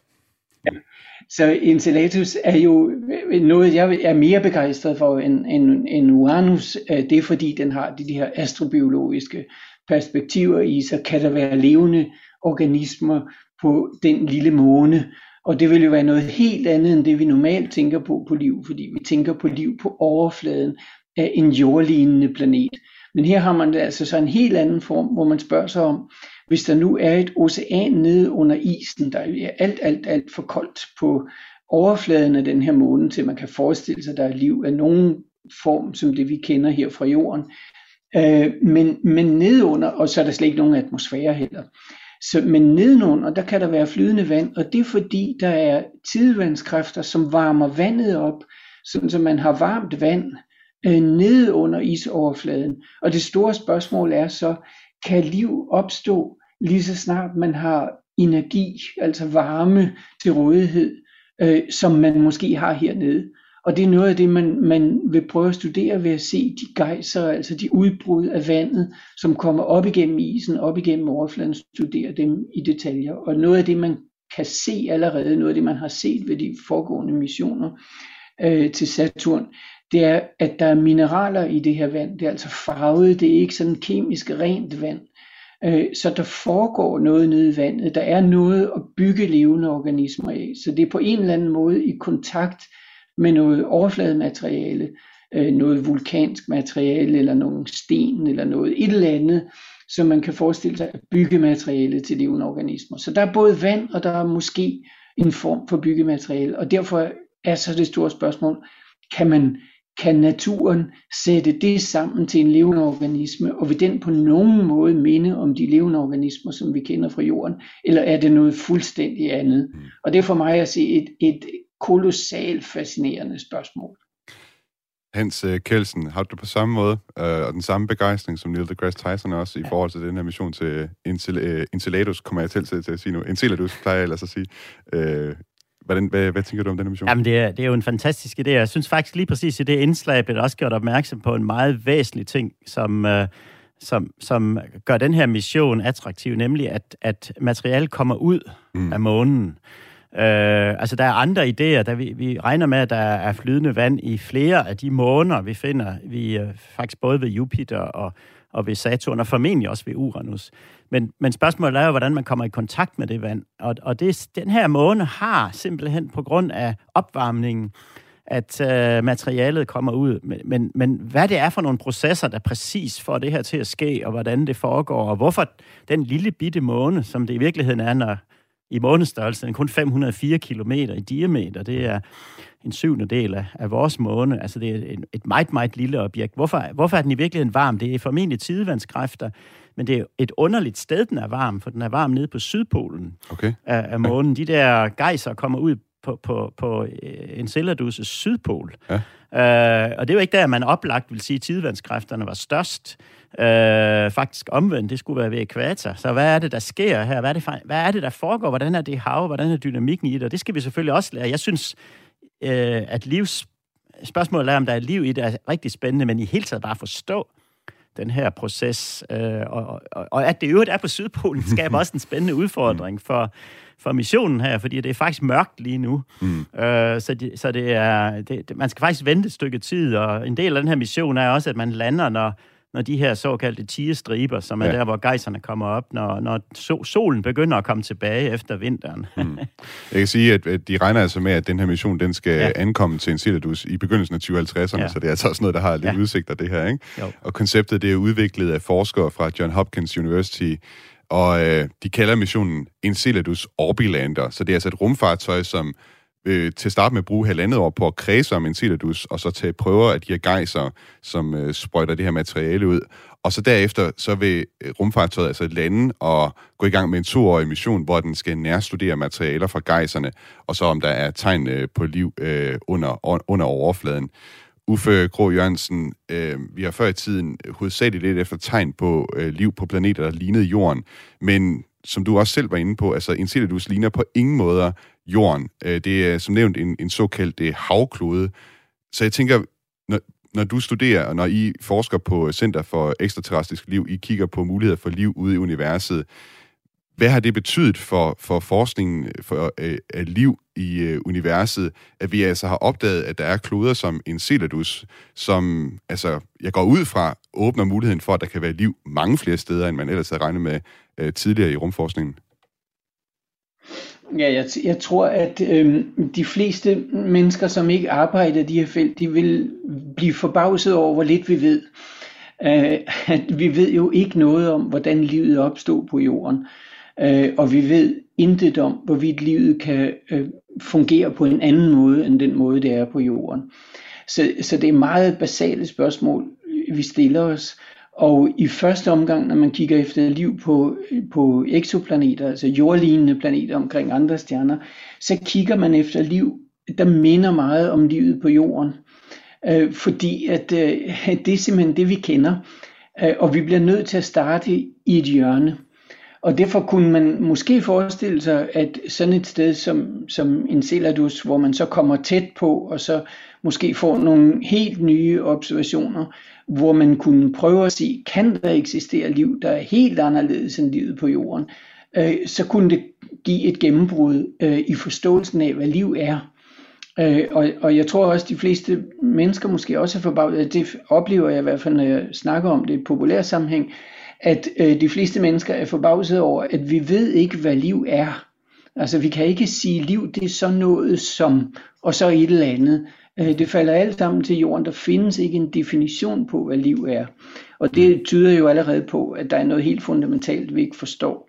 Så Enceladus er jo noget, jeg er mere begejstret for end, end, end Uranus. Øh, Det er fordi, den har de, de her astrobiologiske perspektiver i sig. Kan der være levende organismer på den lille måne? Og det vil jo være noget helt andet end det, vi normalt tænker på på liv, fordi vi tænker på liv på overfladen af en jordlignende planet. Men her har man altså så en helt anden form, hvor man spørger sig om, hvis der nu er et ocean nede under isen, der er alt, alt, alt for koldt på overfladen af den her måne, til man kan forestille sig, at der er liv af nogen form, som det vi kender her fra jorden. Øh, men, men nedunder, og så er der slet ikke nogen atmosfære heller. Så, men nedenunder, der kan der være flydende vand, og det er fordi, der er tidevandskræfter, som varmer vandet op, sådan så man har varmt vand øh, nede under isoverfladen. Og det store spørgsmål er så, kan liv opstå lige så snart man har energi, altså varme til rådighed, øh, som man måske har hernede. Og det er noget af det, man, man vil prøve at studere ved at se de gejser, altså de udbrud af vandet, som kommer op igennem isen, op igennem overfladen, studere dem i detaljer. Og noget af det, man kan se allerede, noget af det, man har set ved de foregående missioner øh, til Saturn, det er, at der er mineraler i det her vand. Det er altså farvet, det er ikke sådan kemisk rent vand. Øh, så der foregår noget nede i vandet. Der er noget at bygge levende organismer af. Så det er på en eller anden måde i kontakt med noget overflademateriale, øh, noget vulkansk materiale, eller nogle sten, eller noget et eller andet, som man kan forestille sig at bygge materiale til levende organismer. Så der er både vand, og der er måske en form for byggemateriale, og derfor er så det store spørgsmål, kan man kan naturen sætte det sammen til en levende organisme, og vil den på nogen måde minde om de levende organismer, som vi kender fra jorden, eller er det noget fuldstændig andet? Og det er for mig at se et, et kolossalt fascinerende spørgsmål. Hans øh, Kelsen, har du på samme måde øh, og den samme begejstring som Neil deGrasse Tyson også i forhold til den her mission til øh, Enceladus, kommer jeg til, til, til at sige nu. Enceladus plejer jeg ellers at sige. Øh, hvordan, hvad, hvad tænker du om den her mission? Jamen, det er, det er jo en fantastisk idé. Jeg synes faktisk lige præcis i det indslag blev der også gjort opmærksom på en meget væsentlig ting, som, øh, som, som gør den her mission attraktiv, nemlig at, at materiale kommer ud mm. af månen. Øh, altså, der er andre idéer. Der vi, vi regner med, at der er flydende vand i flere af de måner, vi finder. Vi øh, faktisk både ved Jupiter og, og ved Saturn, og formentlig også ved Uranus. Men, men spørgsmålet er jo, hvordan man kommer i kontakt med det vand. Og, og det, den her måne har simpelthen på grund af opvarmningen, at øh, materialet kommer ud. Men, men, men hvad det er for nogle processer, der præcis får det her til at ske, og hvordan det foregår, og hvorfor den lille bitte måne, som det i virkeligheden er, når i månestørrelse, den er kun 504 km i diameter, det er en syvende del af, af vores måne, altså det er et, et meget, meget lille objekt. Hvorfor, hvorfor er den i virkeligheden varm? Det er formentlig tidevandskræfter, men det er et underligt sted, den er varm, for den er varm nede på Sydpolen okay. af, af månen. De der gejser kommer ud på, på, på Enceladus' sydpol. Ja. Øh, og det er jo ikke der, man oplagt vil sige, at tidevandskræfterne var størst. Øh, faktisk omvendt, det skulle være ved ekvator. Så hvad er det, der sker her? Hvad er det, hvad er det der foregår? Hvordan er det hav? Hvordan er dynamikken i det? Og det skal vi selvfølgelig også lære. Jeg synes, øh, at livs... Spørgsmålet er, om der er liv i det, er rigtig spændende, men i hele taget bare forstå den her proces. Øh, og, og, og at det i øvrigt er på Sydpolen, skaber også en spændende udfordring for, for missionen her, fordi det er faktisk mørkt lige nu. Mm. Øh, så det, så det er, det, man skal faktisk vente et stykke tid, og en del af den her mission er også, at man lander, når, når de her såkaldte tigestriber, som er Ja. der, hvor gejserne kommer op, når, når so, solen begynder at komme tilbage efter vinteren. Mm. Jeg kan sige, at, at de regner altså med, at den her mission, den skal ja. Ankomme til Enceladus i begyndelsen af 2050'erne, ja. Så det er altså også noget, der har lidt. Ja. udsigter, det her, ikke? Jo. Og konceptet, det er udviklet af forskere fra John Hopkins University, og øh, de kalder missionen Enceladus Orbilander, så det er altså et rumfartøj, som øh, til at starte med at bruge halvandet år på at kredse om Enceladus, og så tage prøver af de her gejser, som øh, sprøjter det her materiale ud. Og så derefter, så vil øh, rumfartøjet altså lande og gå i gang med en toårig mission, hvor den skal nærstudere materialer fra gejserne, og så om der er tegn øh, på liv øh, under, under overfladen. Uffe Grå Jørgensen, øh, vi har før i tiden hovedsageligt lidt efter tegn på øh, liv på planeter, der lignede Jorden, men som du også selv var inde på, altså Enceladus ligner på ingen måder Jorden. Øh, det er som nævnt en, en såkaldt øh, havklode. Så jeg tænker, når, når du studerer, og når I forsker på Center for Ekstraterrestrisk Liv, I kigger på muligheder for liv ude i universet, hvad har det betydet for, for forskningen for, øh, af liv i øh, universet, at vi altså har opdaget, at der er kloder som Enceladus, som altså, jeg går ud fra, åbner muligheden for, at der kan være liv mange flere steder, end man ellers havde regnet med øh, tidligere i rumforskningen? Ja, jeg, jeg tror, at øh, de fleste mennesker, som ikke arbejder i de her felt, de vil blive forbavset over, hvor lidt vi ved. Øh, at vi ved jo ikke noget om, hvordan livet opstod på jorden. Øh, og vi ved intet om, hvorvidt livet kan øh, fungere på en anden måde, end den måde, det er på jorden. Så, så det er meget basale spørgsmål, vi stiller os. Og i første omgang, når man kigger efter liv på, på eksoplaneter, altså jordlignende planeter omkring andre stjerner, så kigger man efter liv, der minder meget om livet på jorden. Øh, fordi at øh, det er simpelthen det, vi kender. Øh, og vi bliver nødt til at starte i et hjørne. Og derfor kunne man måske forestille sig, at sådan et sted som, som Enceladus, hvor man så kommer tæt på, og så måske får nogle helt nye observationer, hvor man kunne prøve at se, kan der eksistere liv, der er helt anderledes end livet på jorden, øh, så kunne det give et gennembrud øh, i forståelsen af, hvad liv er. Øh, og, og jeg tror også, at de fleste mennesker måske også er forbavset, det oplever jeg i hvert fald, når jeg snakker om det i populær sammenhæng, at øh, de fleste mennesker er forbavset over, at vi ved ikke, hvad liv er. Altså vi kan ikke sige, at liv det er så noget som, og så et eller andet. Øh, det falder alt sammen til jorden. Der findes ikke en definition på, hvad liv er. Og det tyder jo allerede på, at der er noget helt fundamentalt, vi ikke forstår.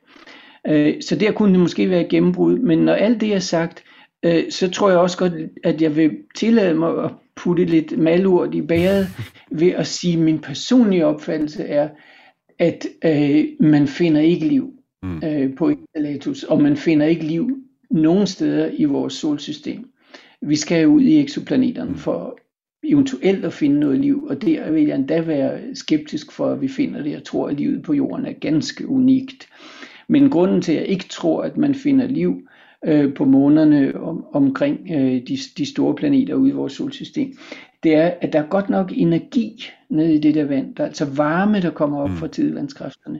Øh, så der kunne det måske være et gennembrud. Men når alt det er sagt, øh, så tror jeg også godt, at jeg vil tillade mig at putte lidt malurt i bæret ved at sige, at min personlige opfattelse er, at øh, man finder ikke liv Mm. øh, på Enceladus, og man finder ikke liv nogen steder i vores solsystem. Vi skal ud i eksoplaneterne for eventuelt at finde noget liv, og der vil jeg endda være skeptisk for, at vi finder det. Jeg tror, at livet på jorden er ganske unikt. Men grunden til, at jeg ikke tror, at man finder liv øh, på månerne om, omkring øh, de, de store planeter ude i vores solsystem, det er, at der er godt nok energi nede i det der vand. Der er altså varme, der kommer op fra tidevandskræfterne.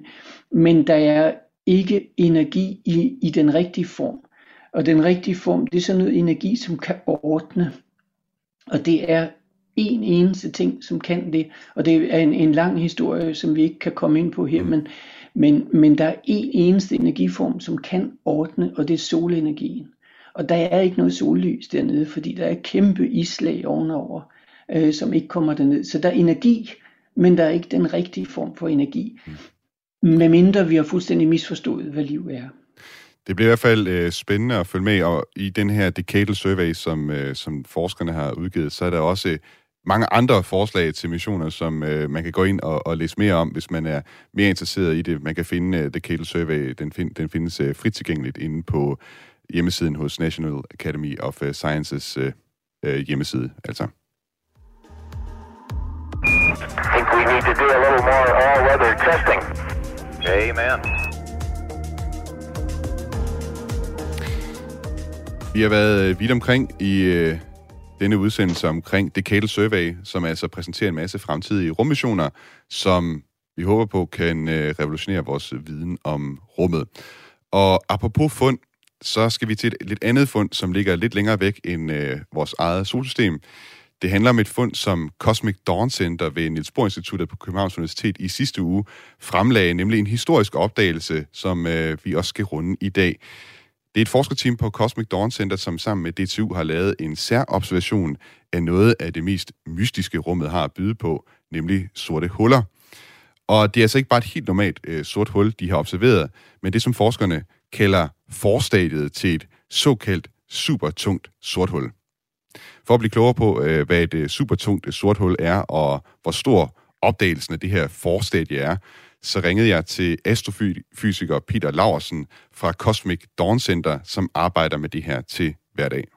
Men der er ikke energi i, i den rigtige form. Og den rigtige form, det er sådan noget energi, som kan ordne. Og det er en eneste ting, som kan det. Og det er en, en lang historie, som vi ikke kan komme ind på her. Men, men, men der er en eneste energiform, som kan ordne, og det er solenergien. Og der er ikke noget sollys dernede, fordi der er kæmpe islag ovenover, øh, som ikke kommer derned. Så der er energi, men der er ikke den rigtige form for energi. Medmindre vi har fuldstændig misforstået, hvad liv er. Det bliver i hvert fald øh, spændende at følge med, og i den her Decadal Survey, som, øh, som forskerne har udgivet, så er der også øh, mange andre forslag til missioner, som øh, man kan gå ind og, og læse mere om, hvis man er mere interesseret i det. Man kan finde øh, Decadal Survey, den, find, den findes øh, frit tilgængeligt inde på hjemmesiden hos National Academy of øh, Sciences øh, øh, hjemmeside, altså. I think we need to do a little more all-weather testing. Amen. Vi har været øh, vidt omkring i øh, denne udsendelse omkring Decadal Survey, som altså præsenterer en masse fremtidige rummissioner, som vi håber på kan øh, revolutionere vores viden om rummet. Og apropos fund, så skal vi til et lidt andet fund, som ligger lidt længere væk end øh, vores eget solsystem. Det handler om et fund, som Cosmic Dawn Center ved Niels Bohr Instituttet på Københavns Universitet i sidste uge fremlagde, nemlig en historisk opdagelse, som øh, vi også skal runde i dag. Det er et forskerteam på Cosmic Dawn Center, som sammen med DTU har lavet en særobservation af noget af det mest mystiske rummet har at byde på, nemlig sorte huller. Og det er altså ikke bare et helt normalt øh, sort hul, de har observeret, men det som forskerne kalder forstadiet til et såkaldt supertungt sort hul. For at blive klogere på, øh, hvad et øh, supertungt øh, sort hul er, og hvor stor opdagelsen af det her forstadie er, så ringede jeg til astrofysiker Peter Laursen fra Cosmic Dawn Center, som arbejder med det her til hverdag.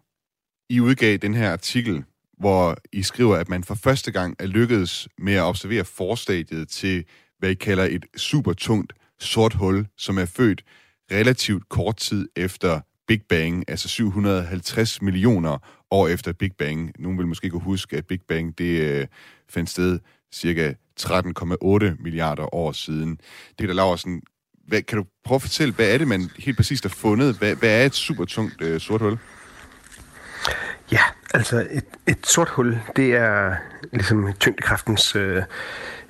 I udgav den her artikel, hvor I skriver, at man for første gang er lykkedes med at observere forstadiet til, hvad I kalder et supertungt sort hul, som er født relativt kort tid efter Big Bang, altså 750 millioner år efter Big Bang. Nogen vil måske kunne huske, at Big Bang det øh, fandt sted cirka 13,8 milliarder år siden. Det der der sådan, Hvad, kan du prøve at fortælle, hvad er det, man helt præcist har fundet? Hvad, hvad er et supertungt øh, sort hul? Ja, altså et, et sort hul, det er ligesom tyngdekraftens øh,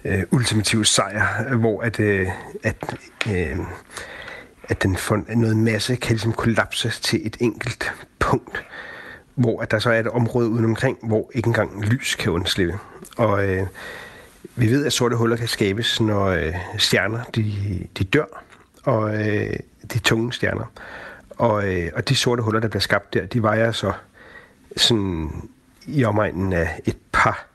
øh, ultimative sejr, hvor at, øh, at, øh, at den får noget masse kan ligesom kollapse til et enkelt punkt, hvor at der så er et område uden omkring, hvor ikke engang lys kan undslippe. Og øh, vi ved, at sorte huller kan skabes, når øh, stjerner de, de dør, og øh, de tunge stjerner. Og, øh, og de sorte huller, der bliver skabt der, de vejer så sådan i omegnen af et par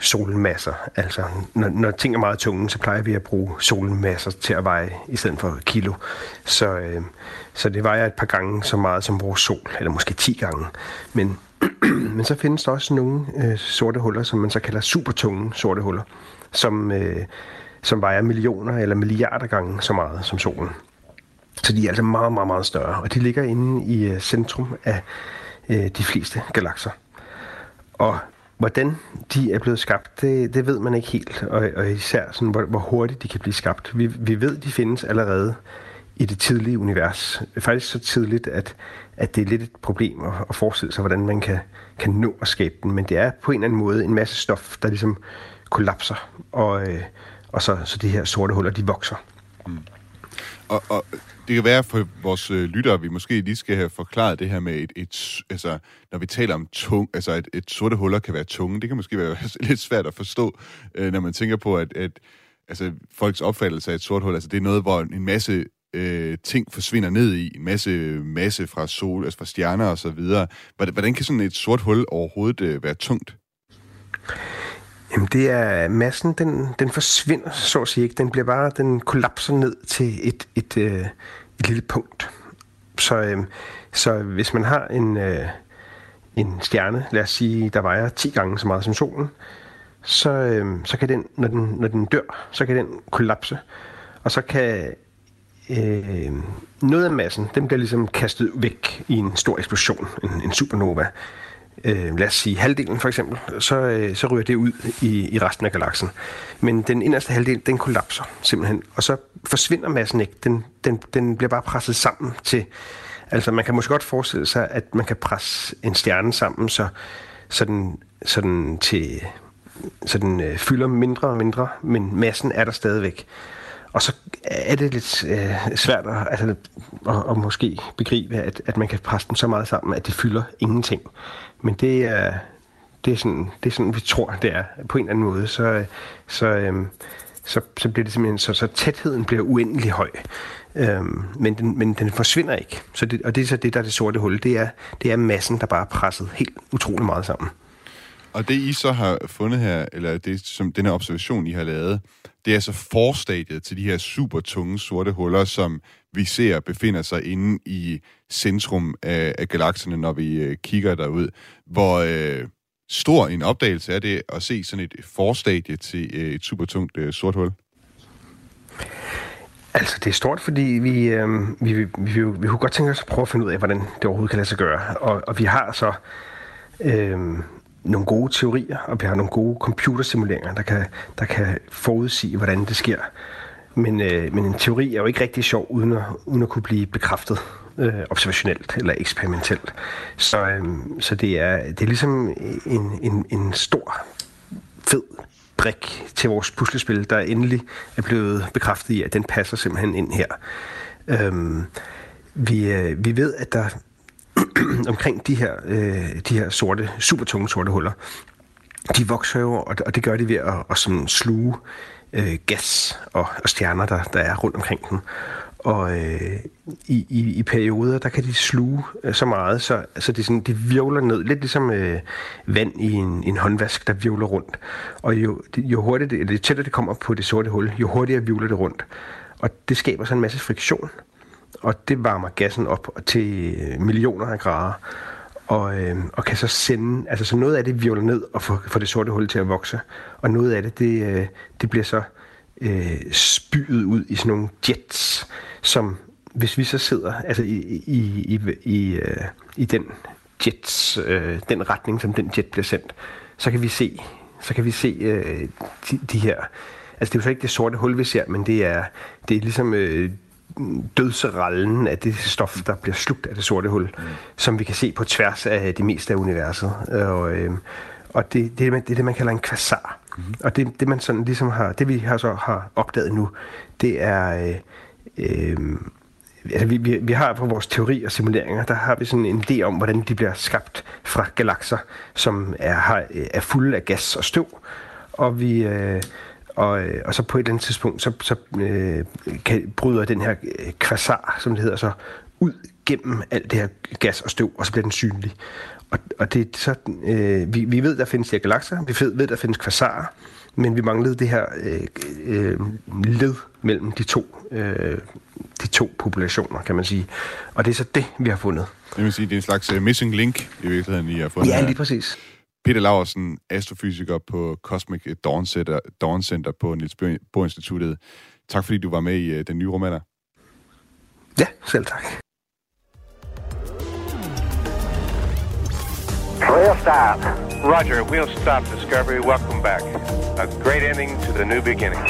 solmasser. Altså, når, når ting er meget tunge, så plejer vi at bruge solmasser til at veje i stedet for kilo. Så, øh, så det vejer et par gange så meget som vores sol, eller måske 10 gange. Men, men så findes der også nogle øh, sorte huller, som man så kalder supertunge sorte huller, som, øh, som vejer millioner eller milliarder gange så meget som solen. Så de er altså meget, meget, meget større, og de ligger inde i øh, centrum af øh, de fleste galakser. Og hvordan de er blevet skabt, det, det ved man ikke helt, og, og især sådan, hvor, hvor hurtigt de kan blive skabt. Vi, vi ved, de findes allerede i det tidlige univers. Faktisk så tidligt, at, at det er lidt et problem at, at forestille sig, hvordan man kan, kan nå at skabe den. Men det er på en eller anden måde en masse stof, der ligesom kollapser, og, øh, og så, så de her sorte huller, de vokser. Mm. Og, og det kan være for vores øh, lyttere, vi måske lige skal have forklaret det her med et, et altså, når vi taler om tung, altså et, et sorte huller kan være tunge, det kan måske være lidt svært at forstå, øh, når man tænker på, at, at altså, folks opfattelse af et sort hul, altså det er noget, hvor en masse øh, ting forsvinder ned i, en masse masse fra sol, altså fra stjerner og så videre. Hvordan, hvordan kan sådan et sort hul overhovedet øh, være tungt? Jamen det er massen, den, den forsvinder, så at sige ikke. Den bliver bare, den kollapser ned til et, et, øh, et lille punkt. Så, øh, så hvis man har en, øh, en stjerne, lad os sige, der vejer 10 gange så meget som solen, så, øh, så kan den, når den, når den dør, så kan den kollapse. Og så kan øh, noget af massen, den bliver ligesom kastet væk i en stor eksplosion, en, en supernova øh, lad os sige halvdelen for eksempel, så, øh, så ryger det ud i, i resten af galaksen. Men den inderste halvdel, den kollapser simpelthen, og så forsvinder massen ikke. Den, den, den bliver bare presset sammen til... Altså man kan måske godt forestille sig, at man kan presse en stjerne sammen, så, så den, så den, til, så den øh, fylder mindre og mindre, men massen er der stadigvæk. Og så er det lidt øh, svært at, altså, at, at måske begribe, at, at man kan presse dem så meget sammen, at det fylder ingenting. Men det er, det er, sådan, det er sådan, vi tror, det er på en eller anden måde. Så, så, øhm, så, så bliver det simpelthen, så, så tætheden bliver uendelig høj. Øhm, men, den, men den forsvinder ikke. Så det, og det er så det, der er det sorte hul. Det er, det er massen, der bare er presset helt utrolig meget sammen. Og det I så har fundet her, eller det som den her observation, I har lavet, det er altså forstadiet til de her super tunge sorte huller, som vi ser befinder sig inde i centrum af, af galakserne, når vi øh, kigger derud. Hvor øh, stor en opdagelse er det at se sådan et forstadie til øh, et supertungt øh, sort hul? Altså, det er stort, fordi vi, øh, vi, vi, vi, vi kunne godt tænke os at prøve at finde ud af, hvordan det overhovedet kan lade sig gøre. Og, og vi har så øh, nogle gode teorier, og vi har nogle gode computersimuleringer, der kan, der kan forudsige, hvordan det sker. Men, øh, men en teori er jo ikke rigtig sjov, uden at, uden at kunne blive bekræftet. øh, observationelt eller eksperimentelt. Så, øh, så det, er, det er ligesom en, en, en stor, fed brik til vores puslespil, der endelig er blevet bekræftet i, at den passer simpelthen ind her. Øh, vi, øh, vi ved, at der omkring de her, øh, de her sorte, super tunge sorte huller, de vokser jo, og, og det gør de ved at, at sådan sluge øh, gas og, og stjerner, der, der er rundt omkring dem. Og øh, i, i, i perioder, der kan de sluge øh, så meget, så, så de, sådan, de virvler ned, lidt ligesom øh, vand i en, en håndvask, der virvler rundt. Og jo, jo hurtigt, eller det tættere det kommer på det sorte hul, jo hurtigere virvler det rundt. Og det skaber så en masse friktion, og det varmer gassen op til øh, millioner af grader. Og, øh, og kan så sende, altså så noget af det violer ned og får, får det sorte hul til at vokse, og noget af det, det, øh, det bliver så øh, spyet ud i sådan nogle jets, som hvis vi så sidder altså i, i, i, i, øh, i den jets, øh, den retning, som den jet bliver sendt, så kan vi se, så kan vi se øh, de, de her, altså det er jo så ikke det sorte hul, vi ser, men det er, det er ligesom øh, dødsrallen af det stof, der bliver slugt af det sorte hul, mm. som vi kan se på tværs af det meste af universet. Og, øh, og det, det, er det, det, man kalder en kvasar. Mm. Og det, det, man sådan ligesom har, det vi har så har opdaget nu, det er... Øh, øh, altså vi, vi, vi har på vores teori og simuleringer, der har vi sådan en idé om, hvordan de bliver skabt fra galakser, som er, har, er fulde af gas og støv. Og vi, øh, og, øh, og så på et eller andet tidspunkt, så, så øh, kan, bryder den her øh, kvasar, som det hedder, så ud gennem alt det her gas og støv, og så bliver den synlig. Og, og det er så, øh, vi, vi ved, der findes de her galakser, vi ved, der findes kvasarer, men vi manglede det her øh, øh, led mellem de to, øh, de to populationer, kan man sige. Og det er så det, vi har fundet. Det vil sige, det er en slags uh, missing link, i virkeligheden, I har fundet Ja, lige præcis. Peter Laversen, astrofysiker på Cosmic Dawn Center, Dawn Center på Niels Bohr Instituttet. Tak fordi du var med i uh, den nye roman. Ja, selv tak. We'll stop. Roger, we'll stop Discovery. Welcome back. A great ending to the new beginning.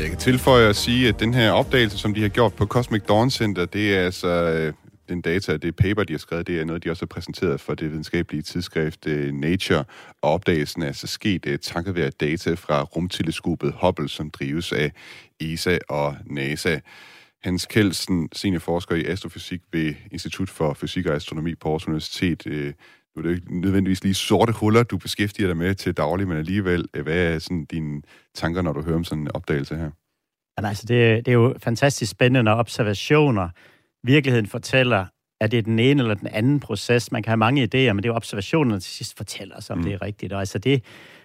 Jeg kan tilføje at sige, at den her opdagelse, som de har gjort på Cosmic Dawn Center, det er altså øh, den data, det paper, de har skrevet, det er noget, de også har præsenteret for det videnskabelige tidsskrift øh, Nature, og opdagelsen er altså sket uh, takket være data fra rumteleskopet Hubble, som drives af ESA og NASA. Hans Kelsen, seniorforsker i astrofysik ved Institut for Fysik og Astronomi på Aarhus Universitet. Uh, nu er det ikke nødvendigvis lige sorte huller, du beskæftiger dig med til daglig, men alligevel, hvad er sådan dine tanker, når du hører om sådan en opdagelse her? Ja, altså, det, det er jo fantastisk spændende observationer, virkeligheden fortæller, at det er den ene eller den anden proces. Man kan have mange idéer, men det er jo observationerne, der til sidst fortæller os, om mm. det er rigtigt. Og altså det,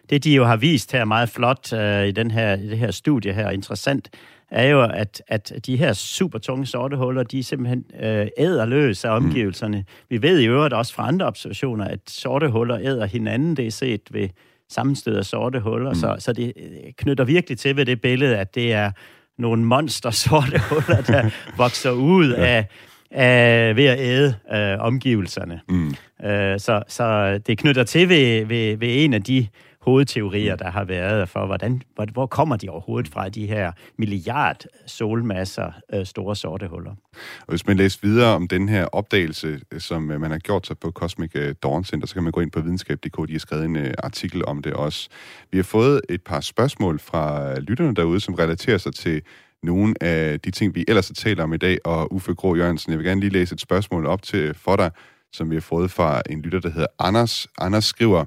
det, de jo har vist her meget flot uh, i, den her, i det her studie her, interessant, er jo, at, at de her super tunge sorte huller, de er simpelthen øh, æder løs af omgivelserne. Mm. Vi ved i øvrigt også fra andre observationer, at sorte huller æder hinanden. Det er set ved sammenstød af sorte huller, mm. så, så det knytter virkelig til ved det billede, at det er nogle monster sorte huller, der vokser ud ja. af, af ved at æde øh, omgivelserne. Mm. Øh, så, så det knytter til ved, ved, ved en af de hovedteorier, der har været for, hvordan, hvor, hvor kommer de overhovedet fra, de her milliard solmasser øh, store sorte huller. Og hvis man læser videre om den her opdagelse, som øh, man har gjort sig på Cosmic øh, Dawn Center, så kan man gå ind på videnskab.dk, de har skrevet en øh, artikel om det også. Vi har fået et par spørgsmål fra øh, lytterne derude, som relaterer sig til nogle af de ting, vi ellers har talt om i dag, og Uffe Grå Jørgensen, jeg vil gerne lige læse et spørgsmål op til for dig, som vi har fået fra en lytter, der hedder Anders. Anders skriver,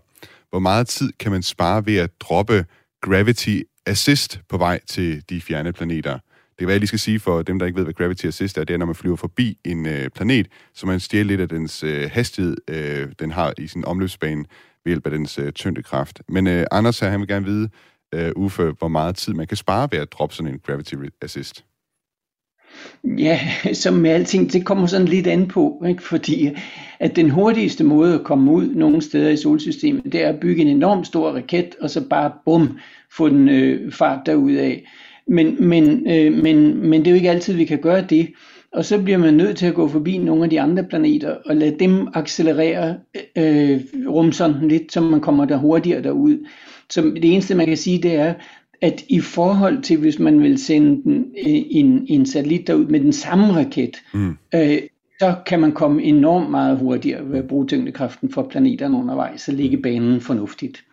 hvor meget tid kan man spare ved at droppe Gravity Assist på vej til de fjerne planeter? Det kan være, jeg lige skal sige for dem, der ikke ved, hvad Gravity Assist er, det er, når man flyver forbi en øh, planet, så man stjæler lidt af dens øh, hastighed, øh, den har i sin omløbsbane ved hjælp af dens øh, tyngdekraft. Men øh, Anders her, han vil gerne vide, øh, Uffe, hvor meget tid man kan spare ved at droppe sådan en Gravity Assist. Ja, som med alting, det kommer sådan lidt an på, ikke? fordi at den hurtigste måde at komme ud nogle steder i solsystemet, det er at bygge en enorm stor raket, og så bare bum, få den øh, fart derud af. Men, men, øh, men, men det er jo ikke altid, vi kan gøre det. Og så bliver man nødt til at gå forbi nogle af de andre planeter og lade dem accelerere øh, rumsonden lidt, så man kommer der hurtigere derud. Så det eneste, man kan sige, det er, at i forhold til, hvis man vil sende den, øh, en, en satellit derud med den samme raket, mm. øh, så kan man komme enormt meget hurtigere ved at bruge tyngdekraften for planeterne undervejs, så ligge banen fornuftigt.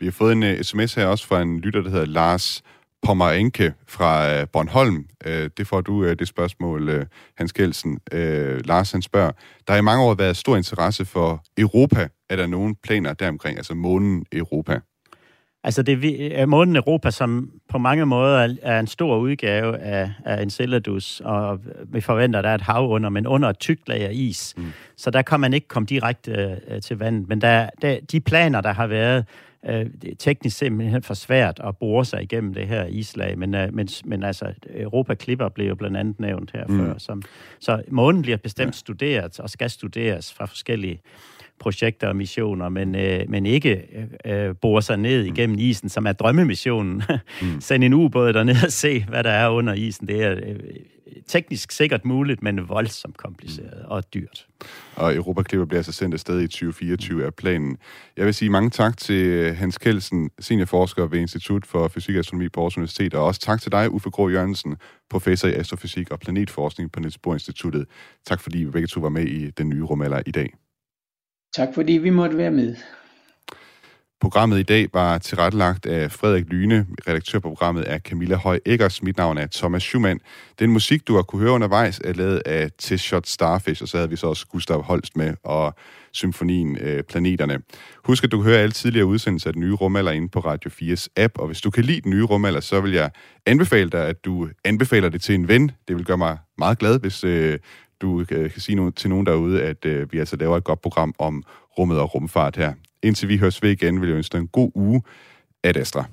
Vi har fået en uh, sms her også fra en lytter, der hedder Lars Pommerenke fra uh, Bornholm. Uh, det får du uh, det spørgsmål, uh, Hans Kelsen. Uh, Lars han spørger, der har i mange år været stor interesse for Europa. Er der nogen planer deromkring, altså månen Europa? Altså, det er månen Europa, som på mange måder er en stor udgave af, af Enceladus, og vi forventer, at der er et hav under, men under et tykt lag af is. Mm. Så der kan man ikke komme direkte uh, til vandet. Men der, der, de planer, der har været, er teknisk simpelthen for svært at bore sig igennem det her islag, men, uh, men, men altså, Europa Clipper blev jo blandt andet nævnt her mm. før. Som, så månen bliver bestemt ja. studeret, og skal studeres fra forskellige projekter og missioner, men, øh, men ikke øh, bore sig ned igennem isen, som er drømmemissionen. mm. Send en ubåd derned og se, hvad der er under isen. Det er øh, teknisk sikkert muligt, men voldsomt kompliceret mm. og dyrt. Og Europa Clipper bliver altså sendt afsted i 2024 af planen. Jeg vil sige mange tak til Hans Kelsen, seniorforsker ved Institut for Fysik og Astronomi på Aarhus Universitet, og også tak til dig, Uffe Grå Jørgensen, professor i astrofysik og planetforskning på Niels Bohr Instituttet. Tak fordi vi begge to var med i den nye rumalder i dag. Tak fordi vi måtte være med. Programmet i dag var tilrettelagt af Frederik Lyne. Redaktør på programmet er Camilla Høj Eggers. Mit navn er Thomas Schumann. Den musik, du har kunne høre undervejs, er lavet af T-Shot Starfish, og så havde vi så også Gustav Holst med, og symfonien øh, Planeterne. Husk, at du kan høre alle tidligere udsendelser af den nye rumalder inde på Radio 4's app, og hvis du kan lide den nye rumalder, så vil jeg anbefale dig, at du anbefaler det til en ven. Det vil gøre mig meget glad, hvis øh, du øh, kan sige til nogen derude, at øh, vi altså laver et godt program om rummet og rumfart her. Indtil vi høres ved igen, vil jeg ønske dig en god uge. Ad Astra.